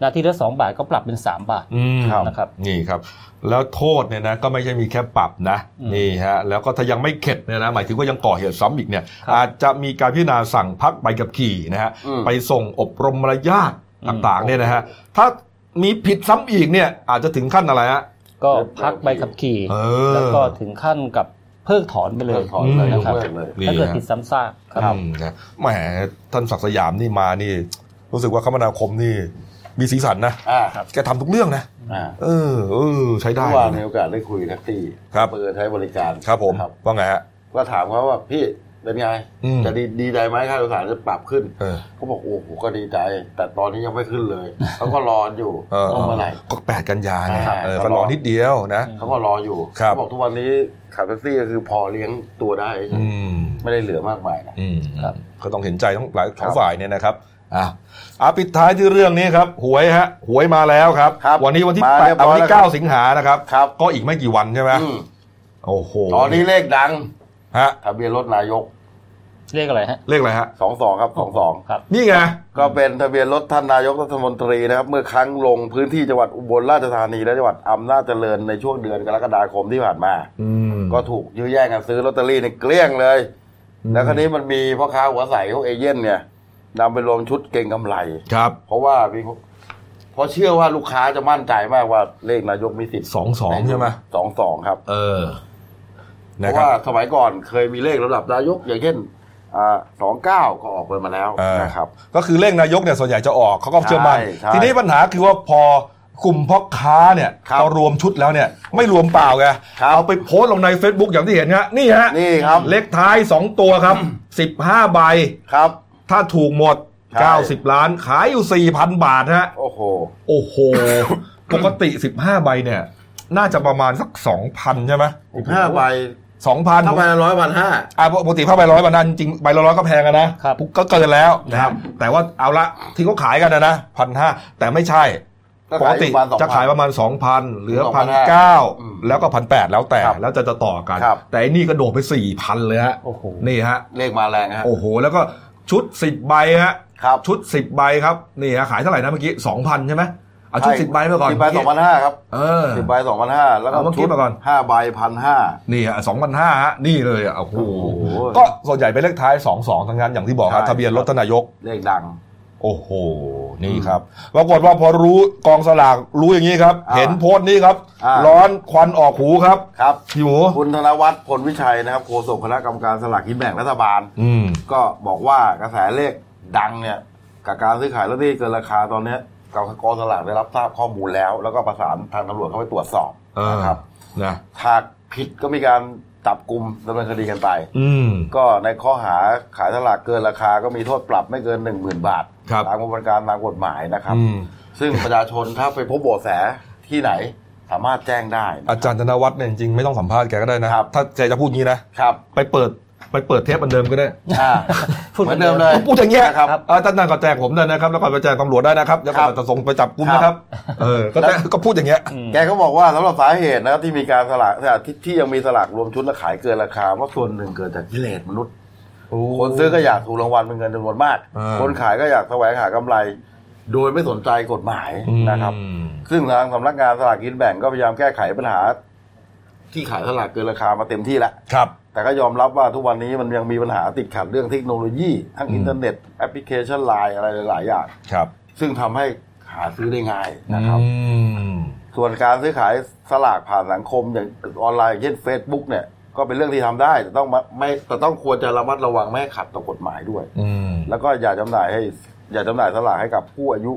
Speaker 4: นาทีละ2บาทก็ปรับเป็น3บาท
Speaker 1: อืม
Speaker 4: นะครับ
Speaker 1: นี่ครับ แล้วโทษเนี่ยนะก็ไม่ใช่มีแค่ปรับนะ
Speaker 4: อืม
Speaker 1: นี่ฮะแล้วก็ถ้ายังไม่เข็ดเนี่ยนะหมายถึงว่ายังก่อเหตุซ้ำอีกเนี่ย
Speaker 4: ครับ
Speaker 1: อาจจะมีการพิจารณาสั่งพักใบขับขี่นะฮะ
Speaker 2: อืม
Speaker 1: ไปส่งอบรมมารยาท
Speaker 4: อืม
Speaker 1: ต่างๆเนี่ยนะฮะถ้า มีผิดซ้ำอีกเนี่ย อาจจะถึงขั้นอะไรฮะ
Speaker 4: ก็พักใบขับขี่
Speaker 1: เออ
Speaker 4: แล้วก็ถึงขั้นกับเพิกถอนไปเลย
Speaker 2: เพิกถอนเลย
Speaker 4: นะครั
Speaker 2: ยกเลิกเลย
Speaker 1: นี่
Speaker 4: ถ้าเกิด
Speaker 1: ฮะ
Speaker 4: ผิดซ้ำซากครับ
Speaker 1: อืมนะแหมท่านศักดิ์สยามนี่มานี่ รู้สึกว่าคมนาคมนี่มีสีสันนะ
Speaker 2: อ่า
Speaker 1: แกทำทุกเรื่องนะ
Speaker 2: อ่า
Speaker 1: เออเออใช้ได้
Speaker 2: เมื่อวานมีโอกาสได้คุยแท็กซี่
Speaker 1: ครับ
Speaker 2: เปิดใช้บริการ
Speaker 1: ครับผม
Speaker 2: นะ
Speaker 1: ว่าไงฮะ
Speaker 2: ก็ถามเขาว่าพี่ เป็นไง
Speaker 1: อืม
Speaker 2: จะดีดีใจไหมค่าโดยสารจะปรับขึ้น
Speaker 1: เออ
Speaker 2: เขาบอกโอ้โหก็ดีใจ แต่ตอนนี้ยังไม่ขึ้นเลยเขาก็รออยู่
Speaker 1: เออ
Speaker 2: ว่าเมื่อไหร่
Speaker 1: ก็แปดกันยาไง
Speaker 2: ใช่
Speaker 1: เออ
Speaker 2: ก็
Speaker 1: ก็
Speaker 2: ร
Speaker 1: ร
Speaker 2: อ
Speaker 1: อนิดเดียวนะ
Speaker 2: เขาก็รออยู่
Speaker 1: ครับ
Speaker 2: เขาบอกทุกวันนี้ขับแท็กซี่ก็คือพอเลี้ยงตัวได้
Speaker 1: อืม
Speaker 2: ไม่ได้เหลือมากมายนะ
Speaker 1: อืม
Speaker 4: ครับ
Speaker 1: ก็ต้องเห็นใจทั้งหลายสอง
Speaker 2: ครับ
Speaker 1: ฝ่ายเนี่ยนะครับอะอะปิดท้ายที่เรื่องนี้ครับหวยฮะหวยมาแล้วครับ
Speaker 2: ครับ
Speaker 1: วันนี้วันที่
Speaker 2: มา
Speaker 1: แป
Speaker 2: เรี
Speaker 1: ด
Speaker 2: ยบร้อย
Speaker 1: วัน
Speaker 2: แล้ว
Speaker 1: ที่
Speaker 2: ครั
Speaker 1: เก้า
Speaker 2: บ
Speaker 1: สิงหานะครับ
Speaker 2: ครับ
Speaker 1: ก็อีกไม่กี่วันใช่ไหม
Speaker 2: อืม
Speaker 1: โอ้โห
Speaker 2: ตอนนี้เลขดัง
Speaker 1: ฮะ
Speaker 2: ทะเบียนรถนายก
Speaker 4: เรียกอะไรฮะ
Speaker 1: เลขอะไรฮะ
Speaker 2: สองสองครับสองสอง
Speaker 4: ครับ
Speaker 1: นี่ไง
Speaker 2: ก็เป็นทะเบียนรถท่านนายกรัฐมนตรีนะครับ เมื่อครั้งลงพื้นที่จังหวัดอุบลราชธานีและจังหวัดอำนาจเจริญในช่วงเดือนกรกฎาคมที่ผ่านมา
Speaker 1: อืม
Speaker 2: ก็ถูกยื้อแย่งกันซื้อลอตเตอรี่ในเกลี้ยงเลย
Speaker 1: อืม
Speaker 2: แล้วคราวนี้มันมีพ่อค้าหัวใสพวกเอเย่นเนี่ยนำไปรวมชุดเก่งกำไร
Speaker 1: ครับ
Speaker 2: เพราะว่ามีเพราะเชื่อว่าลูกค้าจะมั่นใจมากว่าเลขนายกมีสิทธิ์
Speaker 1: สองสองใช่ไหม
Speaker 2: สองสองครับ
Speaker 1: เออ
Speaker 2: เพ
Speaker 1: นะ
Speaker 2: ราะ
Speaker 1: ครั
Speaker 2: ว่า
Speaker 1: บ
Speaker 2: สมัยก่อนเคยมีเลขระดับนายกอย่างเช่นอ่าสองเก้าก็ออกไปมาแล้ว
Speaker 1: เออ
Speaker 2: นะครับ
Speaker 1: ก็คือเลขนายกเนี่ยส่วนใหญ่จะออกเขาก็เชื่อมั่น
Speaker 2: ใช่ใช่
Speaker 1: ทีนี้ปัญหาคือว่าพอกลุ่มพ่อค้าเนี่ย
Speaker 2: ครับ
Speaker 1: พอรวมชุดแล้วเนี่ยไม่รวมเปล่าไง
Speaker 2: ครับ
Speaker 1: เอาไปโพสต์ลงใน Facebook อย่างที่เห็นฮะนี่ฮะ
Speaker 2: นี่ครับ
Speaker 1: เลขท้าย 2 ตัวครับ 15 ใบ
Speaker 2: ครับ
Speaker 1: ถ้าถูกหมด
Speaker 2: ใช่
Speaker 1: 90 ล้านขายอยู่ 4,000 บาทฮะ
Speaker 2: โอ้โห
Speaker 1: โอ้โห ปกติ 15 ใบเนี่ย น่าจะประมาณสัก 2,000 ใช่ไหม
Speaker 2: สิบ ห้าใบ
Speaker 1: 2,000
Speaker 2: ถ้าใบละร้อยพันห้า
Speaker 1: อ่าปกติผ้าใบร้อยบาทนั้นจริงใบละร้อยก็แพงอะนะครับก็เกินแล้วนะครับแต่ว่าเอาละที่เขาขายกันนะนะพันห้าแต่ไม่ใช่
Speaker 2: ก็
Speaker 1: ป
Speaker 2: ขากย
Speaker 1: ติ
Speaker 2: อยู่ประมาณ2,000
Speaker 1: จะขายประมาณสองพันเหลือ
Speaker 2: 2,500
Speaker 1: พันเก้า
Speaker 2: อืม
Speaker 1: แล้วก็พันแปดแล้วแต่
Speaker 2: ครับ
Speaker 1: แล้วจะจะต่อกัน
Speaker 2: ครับ
Speaker 1: แต่อันนี่กระโดดไปสี่พันเลยฮะ
Speaker 4: โอ้โห
Speaker 1: นี่ฮะ
Speaker 2: เลขมาแรงฮะ
Speaker 1: โอ้โห แล้วก็ชุดสิบใบฮะ
Speaker 2: ครับ
Speaker 1: ชุดสิบใบครับ นี่ฮะ ขายเท่าไหร่นะเมื่อกี้สองพันใช่ไหม เอาชุดสิบใบมาก่อน
Speaker 2: สิบใบสองพันห้าครับ
Speaker 1: เออ
Speaker 2: สิบใบสองพันห้าแล้วก็
Speaker 1: เอาเมื่อกี้
Speaker 2: ชุด
Speaker 1: มาก่อน
Speaker 2: ห้าใบพันห้า
Speaker 1: นี่ฮะสองพันห้าฮะนี่เลยอะโอ้โห
Speaker 2: โอ้โห
Speaker 1: ก็ส่วนใหญ่เป็นเลขท้ายสองสองทั้งนั้นอย่างที่บอกครับ
Speaker 2: ใช่
Speaker 1: ทะเบียนรถทานนายก
Speaker 2: เลขดัง
Speaker 1: โอ้โหนี่ครับปรากฏว่าพอรู้กองสลากรู้อย่างนี้ครับ
Speaker 2: อ่า
Speaker 1: เห็นโพสต์นี้ครับ
Speaker 2: อ่า
Speaker 1: ร้อนควันออกหูครับ
Speaker 2: ครับ
Speaker 1: พี่หมู
Speaker 2: คุณธนวัฒน์พลวิชัยนะครับโฆษกคณะกรรมการสลากกินแบ่งรัฐบาล
Speaker 1: อืม
Speaker 2: ก็บอกว่ากระแสเลขดังเนี่ยกับการซื้อขายลอตเตอรี่เกินราคาตอนเนี้ย กกองสลากได้รับทราบข้อมูลแล้ว แล้วก็ประสานทางตำรวจเข้าไปตรวจสอบ
Speaker 1: เออ
Speaker 2: นะครับ
Speaker 1: นะ
Speaker 2: หากผิดก็มีการจับกลุ่มดำเนินคดีกันไป
Speaker 1: อืม
Speaker 2: ก็ในข้อหาขายสลากเกินราคาก็มีโทษปรับไม่เกิน1 0,000บาท
Speaker 1: ครับ
Speaker 2: ตามกระบวนการตามกฎหมายนะครับ
Speaker 1: อืม
Speaker 2: ซึ่งประชาชนถ้าไปพบเบาะแสที่ไหนสามารถแจ้งได้นะ
Speaker 1: อาจารย์ธนวัฒน์เนี่ยจริงๆ ไม่ต้องสัมภาษณ์แกก็ได้นะ
Speaker 2: ครับ
Speaker 1: ถ้าแกจะพูดงี้นะ
Speaker 2: ครับ
Speaker 1: ไปเปิด ไปเปิดเทปอันเดิมก็ได้
Speaker 2: อ่า
Speaker 4: พูด
Speaker 2: เหมือนเดิมเลย
Speaker 1: พูดอย่างเงี้ย
Speaker 2: นะครับ
Speaker 1: เออท่านนั่นก็แจ้งผมได้นะครับ แล้วก็ไปแจ้งตำรวจได้นะครับแล้วก็
Speaker 2: ครับ
Speaker 1: จะส่งไปจับกุมนะครับเออก็แจ้งก็พูดอย่างเงี้ย
Speaker 2: แกก็บอกว่าสำหรับสาเหตุนะครับที่มีการสลากที่ที่ยังมีสลากรวมชุดและขายเกินราคาเพราะส่วนหนึ่งเกิดจากกิเลสมนุษย์คนซื้อก็อยากถูกรางวัลเป็นเงินจำนวนมาก
Speaker 1: อ่า
Speaker 2: คนขายก็อยากแสวงหากำไร โดยไม่สนใจกฎหมายนะครับ
Speaker 1: อืม
Speaker 2: ซึ่งทางสำนักงานสลากกินแบ่งก็พยายามแก้ไขปัญหา ที่ขายสลากเกินราคามาเต็มที่แล้ว
Speaker 1: ครับ
Speaker 2: แต่ก็ยอมรับว่าทุกวันนี้มันยังมีปัญหาติดขัดเรื่องเทคโนโลยี ทั้ง
Speaker 1: อืม
Speaker 2: อินเทอร์เน็ตแอปพลิเคชันไลน์อะไรหลายๆอย่าง
Speaker 1: ครับ
Speaker 2: ซึ่งทำให้หาซื้อได้ง่ายนะครับ
Speaker 1: อืม
Speaker 2: ส่วนการซื้อขายสลากผ่านสังคมอย่างออนไลน์อย่างเช่น Facebook เนี่ยก็เป็นเรื่องที่ทำได้แต่ต้องมาไม่แต่ต้องควรจะระมัดระวังไม่ให้ขัดต่อกฎหมายด้วย
Speaker 1: อืม
Speaker 2: แล้วก็อย่าจำหน่ายให้อย่าจำหน่ายสลากให้กับผู้อายุ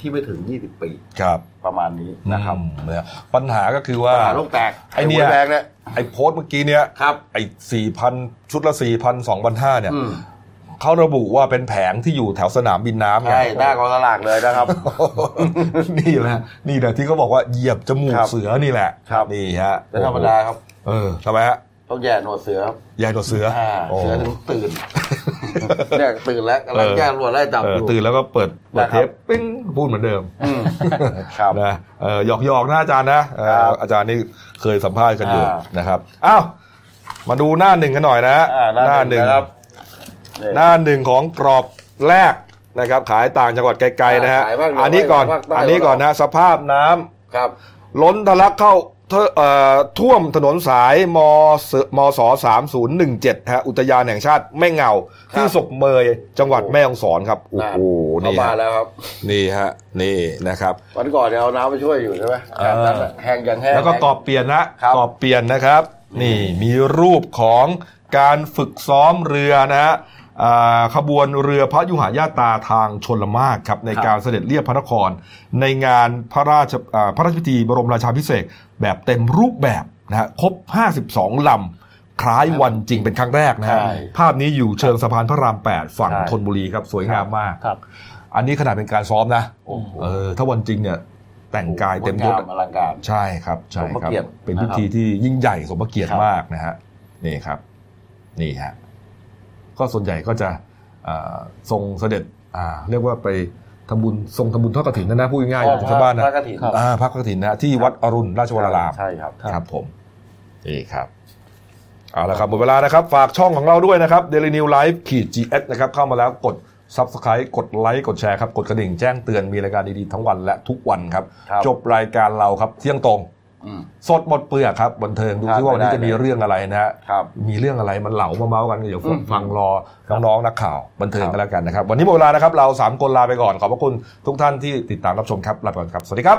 Speaker 2: ที่ไม่ถึง 20 ปี
Speaker 1: ครับ
Speaker 2: ประมาณนี้นะครับ
Speaker 1: อืมเนี่ยปัญหาก็คือว่า
Speaker 2: ปัญหาโลกแตก
Speaker 1: ไอ้เนี่ย
Speaker 2: หวยแดงเนี่ย
Speaker 1: ไอ้โพสต์เมื่อกี้เนี่ย
Speaker 2: ครับ
Speaker 1: ไอ้สี่พันชุดละสี่พันสองพันห้าเนี่ย
Speaker 2: อืม
Speaker 1: เขาระบุว่าเป็นแผงที่อยู่แถวสนามบินน้ำไง
Speaker 2: ใช่หน้ากองสลากเลยนะครับ
Speaker 1: นี่แหละนี่แหละที่เขาบอกว่าเหยียบจมูก
Speaker 2: ครับ
Speaker 1: เสือนี่แหละ
Speaker 2: ครับ
Speaker 1: นี่ฮะ
Speaker 2: เป็นธรรมดาครับ
Speaker 1: เออทำไมฮะ
Speaker 2: ต้องแย่หนวดเสือครับ
Speaker 1: ใหญ่กว่าเสือ
Speaker 2: อ่า
Speaker 1: โอ้
Speaker 2: เสือถึงตื่น เนี่ยตื่นแล้วกำลัง
Speaker 1: เออ
Speaker 2: แก้ตำรวจไล่จับ
Speaker 1: เอ
Speaker 2: อ
Speaker 1: อยู่ตื่นแล้วก็เปิดเปิด
Speaker 2: นะครับ
Speaker 1: เทปปิ้งพูดเหมือนเดิม
Speaker 2: อืมครับ
Speaker 1: นะเออหยอกหยอกๆนะอาจารย์นะเออ
Speaker 2: ครับ
Speaker 1: อาจารย์นี่เคยสัมภาษณ์กันอยู่
Speaker 2: อ่า
Speaker 1: นะครับอ้าวมาดูหน้าหนึ่งกันหน่อยนะฮะ
Speaker 2: อ่าหน้าหนึ่งนะครับนี่
Speaker 1: หน้าหนึ่งของกรอบแรกนะครับ ขายต่างจังหวัดไกลๆนะฮะ
Speaker 2: ขายภาคเหนือ
Speaker 1: อันนี้ก่อน
Speaker 2: ภาคใต้
Speaker 1: อันนี้ก่อนนะสภาพน้ำ
Speaker 2: ครับ
Speaker 1: ล้นทะลักเข้าเทอเอ่อท่วมถนนสายมสมศ3017ฮะอุทยานแห่งชาติแม่เงา
Speaker 2: ครับ
Speaker 1: ที่ศกเมยจังหวัดแม่ฮ่องสอนครับโอ้โห
Speaker 2: เข้า
Speaker 1: นี่
Speaker 2: มา
Speaker 1: ฮะ
Speaker 2: แล้วครับ
Speaker 1: นี่ฮะนี่นะครับ
Speaker 2: วันก่อนเนี่ยเอาน้ำไปช่วยอยู่ใช่ไหม
Speaker 1: เออ
Speaker 2: แห้งนั้นน่ะแห้งอย่างแห้ง
Speaker 1: แล้วก็กรอบเปลี่ยนนะครับกรอบเปลี่ยนนะครับ นี่มีรูปของการฝึกซ้อมเรือนะฮะอ่า ขบวนเรือพระยุหญาตราทางชนละมากครับในการเสด็จเลียบพระนคร ในงานพระราชอ่าพระราชพิธีบรมราชาภิเษกแบบเต็มรูปแบบนะฮะครบ 52 ลำคล้ายวันจริงเป็นครั้งแรกนะฮะ
Speaker 2: ใช่
Speaker 1: ภาพนี้อยู่เชิงสะพานพระราม 8 ฝั่ง
Speaker 2: ใช่
Speaker 1: ธนบุรีครับสวยงามมาก
Speaker 4: ครับ
Speaker 1: อันนี้ขนาดเป็นการซ้อมนะ
Speaker 2: โอ้โห
Speaker 1: เออถ้าวันจริงเนี่ยแต่งกายเต็มยศ
Speaker 2: งามอลังการ
Speaker 1: ใช่ครับใช่
Speaker 2: สมพระ
Speaker 1: ครับ
Speaker 2: เกียรติ
Speaker 1: เป็นพิธีที่ยิ่งใหญ่สมพระเกียรติ
Speaker 2: ครับ
Speaker 1: มากนะฮะนี่ครับ นี่ฮะ ก็ส่วนใหญ่ก็จะอ่าทรงเสด็จอ่าเรียกว่าไปทำบุญทรงทำบุญทอดกฐินนะนะพูดง่ายๆอย่างชาวบ้านนะ
Speaker 2: พระกฐิน
Speaker 4: ครับ
Speaker 1: อ่าพระกฐินนะที่วัดอรุณราชวราราม
Speaker 2: ใช่ครับ
Speaker 1: ครับผมนี่ครับเอาละครับหมดเวลานะครับ ฝากช่องของเราด้วยนะครับ Daily New Life ขีด GX นะครับเข้ามาแล้วกด Subscribe กดไลค์กดแชร์ครับ กดกระดิ่งแจ้งเตือนมีรายการดีๆ ทั้งวันและทุกวันครับ
Speaker 2: ครับ
Speaker 1: จบรายการเราครับเที่ยงตรง
Speaker 2: อืม
Speaker 1: สดหมดเปลือกครับบันเทิงดู
Speaker 2: ครับ
Speaker 1: ที่ว่าวันนี้
Speaker 2: ไม่ได้
Speaker 1: จะมีเรื่องอะไรนะฮะ
Speaker 2: ครับ
Speaker 1: มีเรื่องอะไรมันเหลามาเมาส์กันเดี๋ยว
Speaker 2: อืม
Speaker 1: ฟังรอน้องๆนักข่าวบันเทิง
Speaker 2: ครับ
Speaker 1: กันแล้วกันนะครับ วันนี้หมดเวลานะครับเราสามคนลาไปก่อนขอบพระคุณทุกท่านที่ติดตามรับชมครับลาไปก่อนครับสวัสดีครับ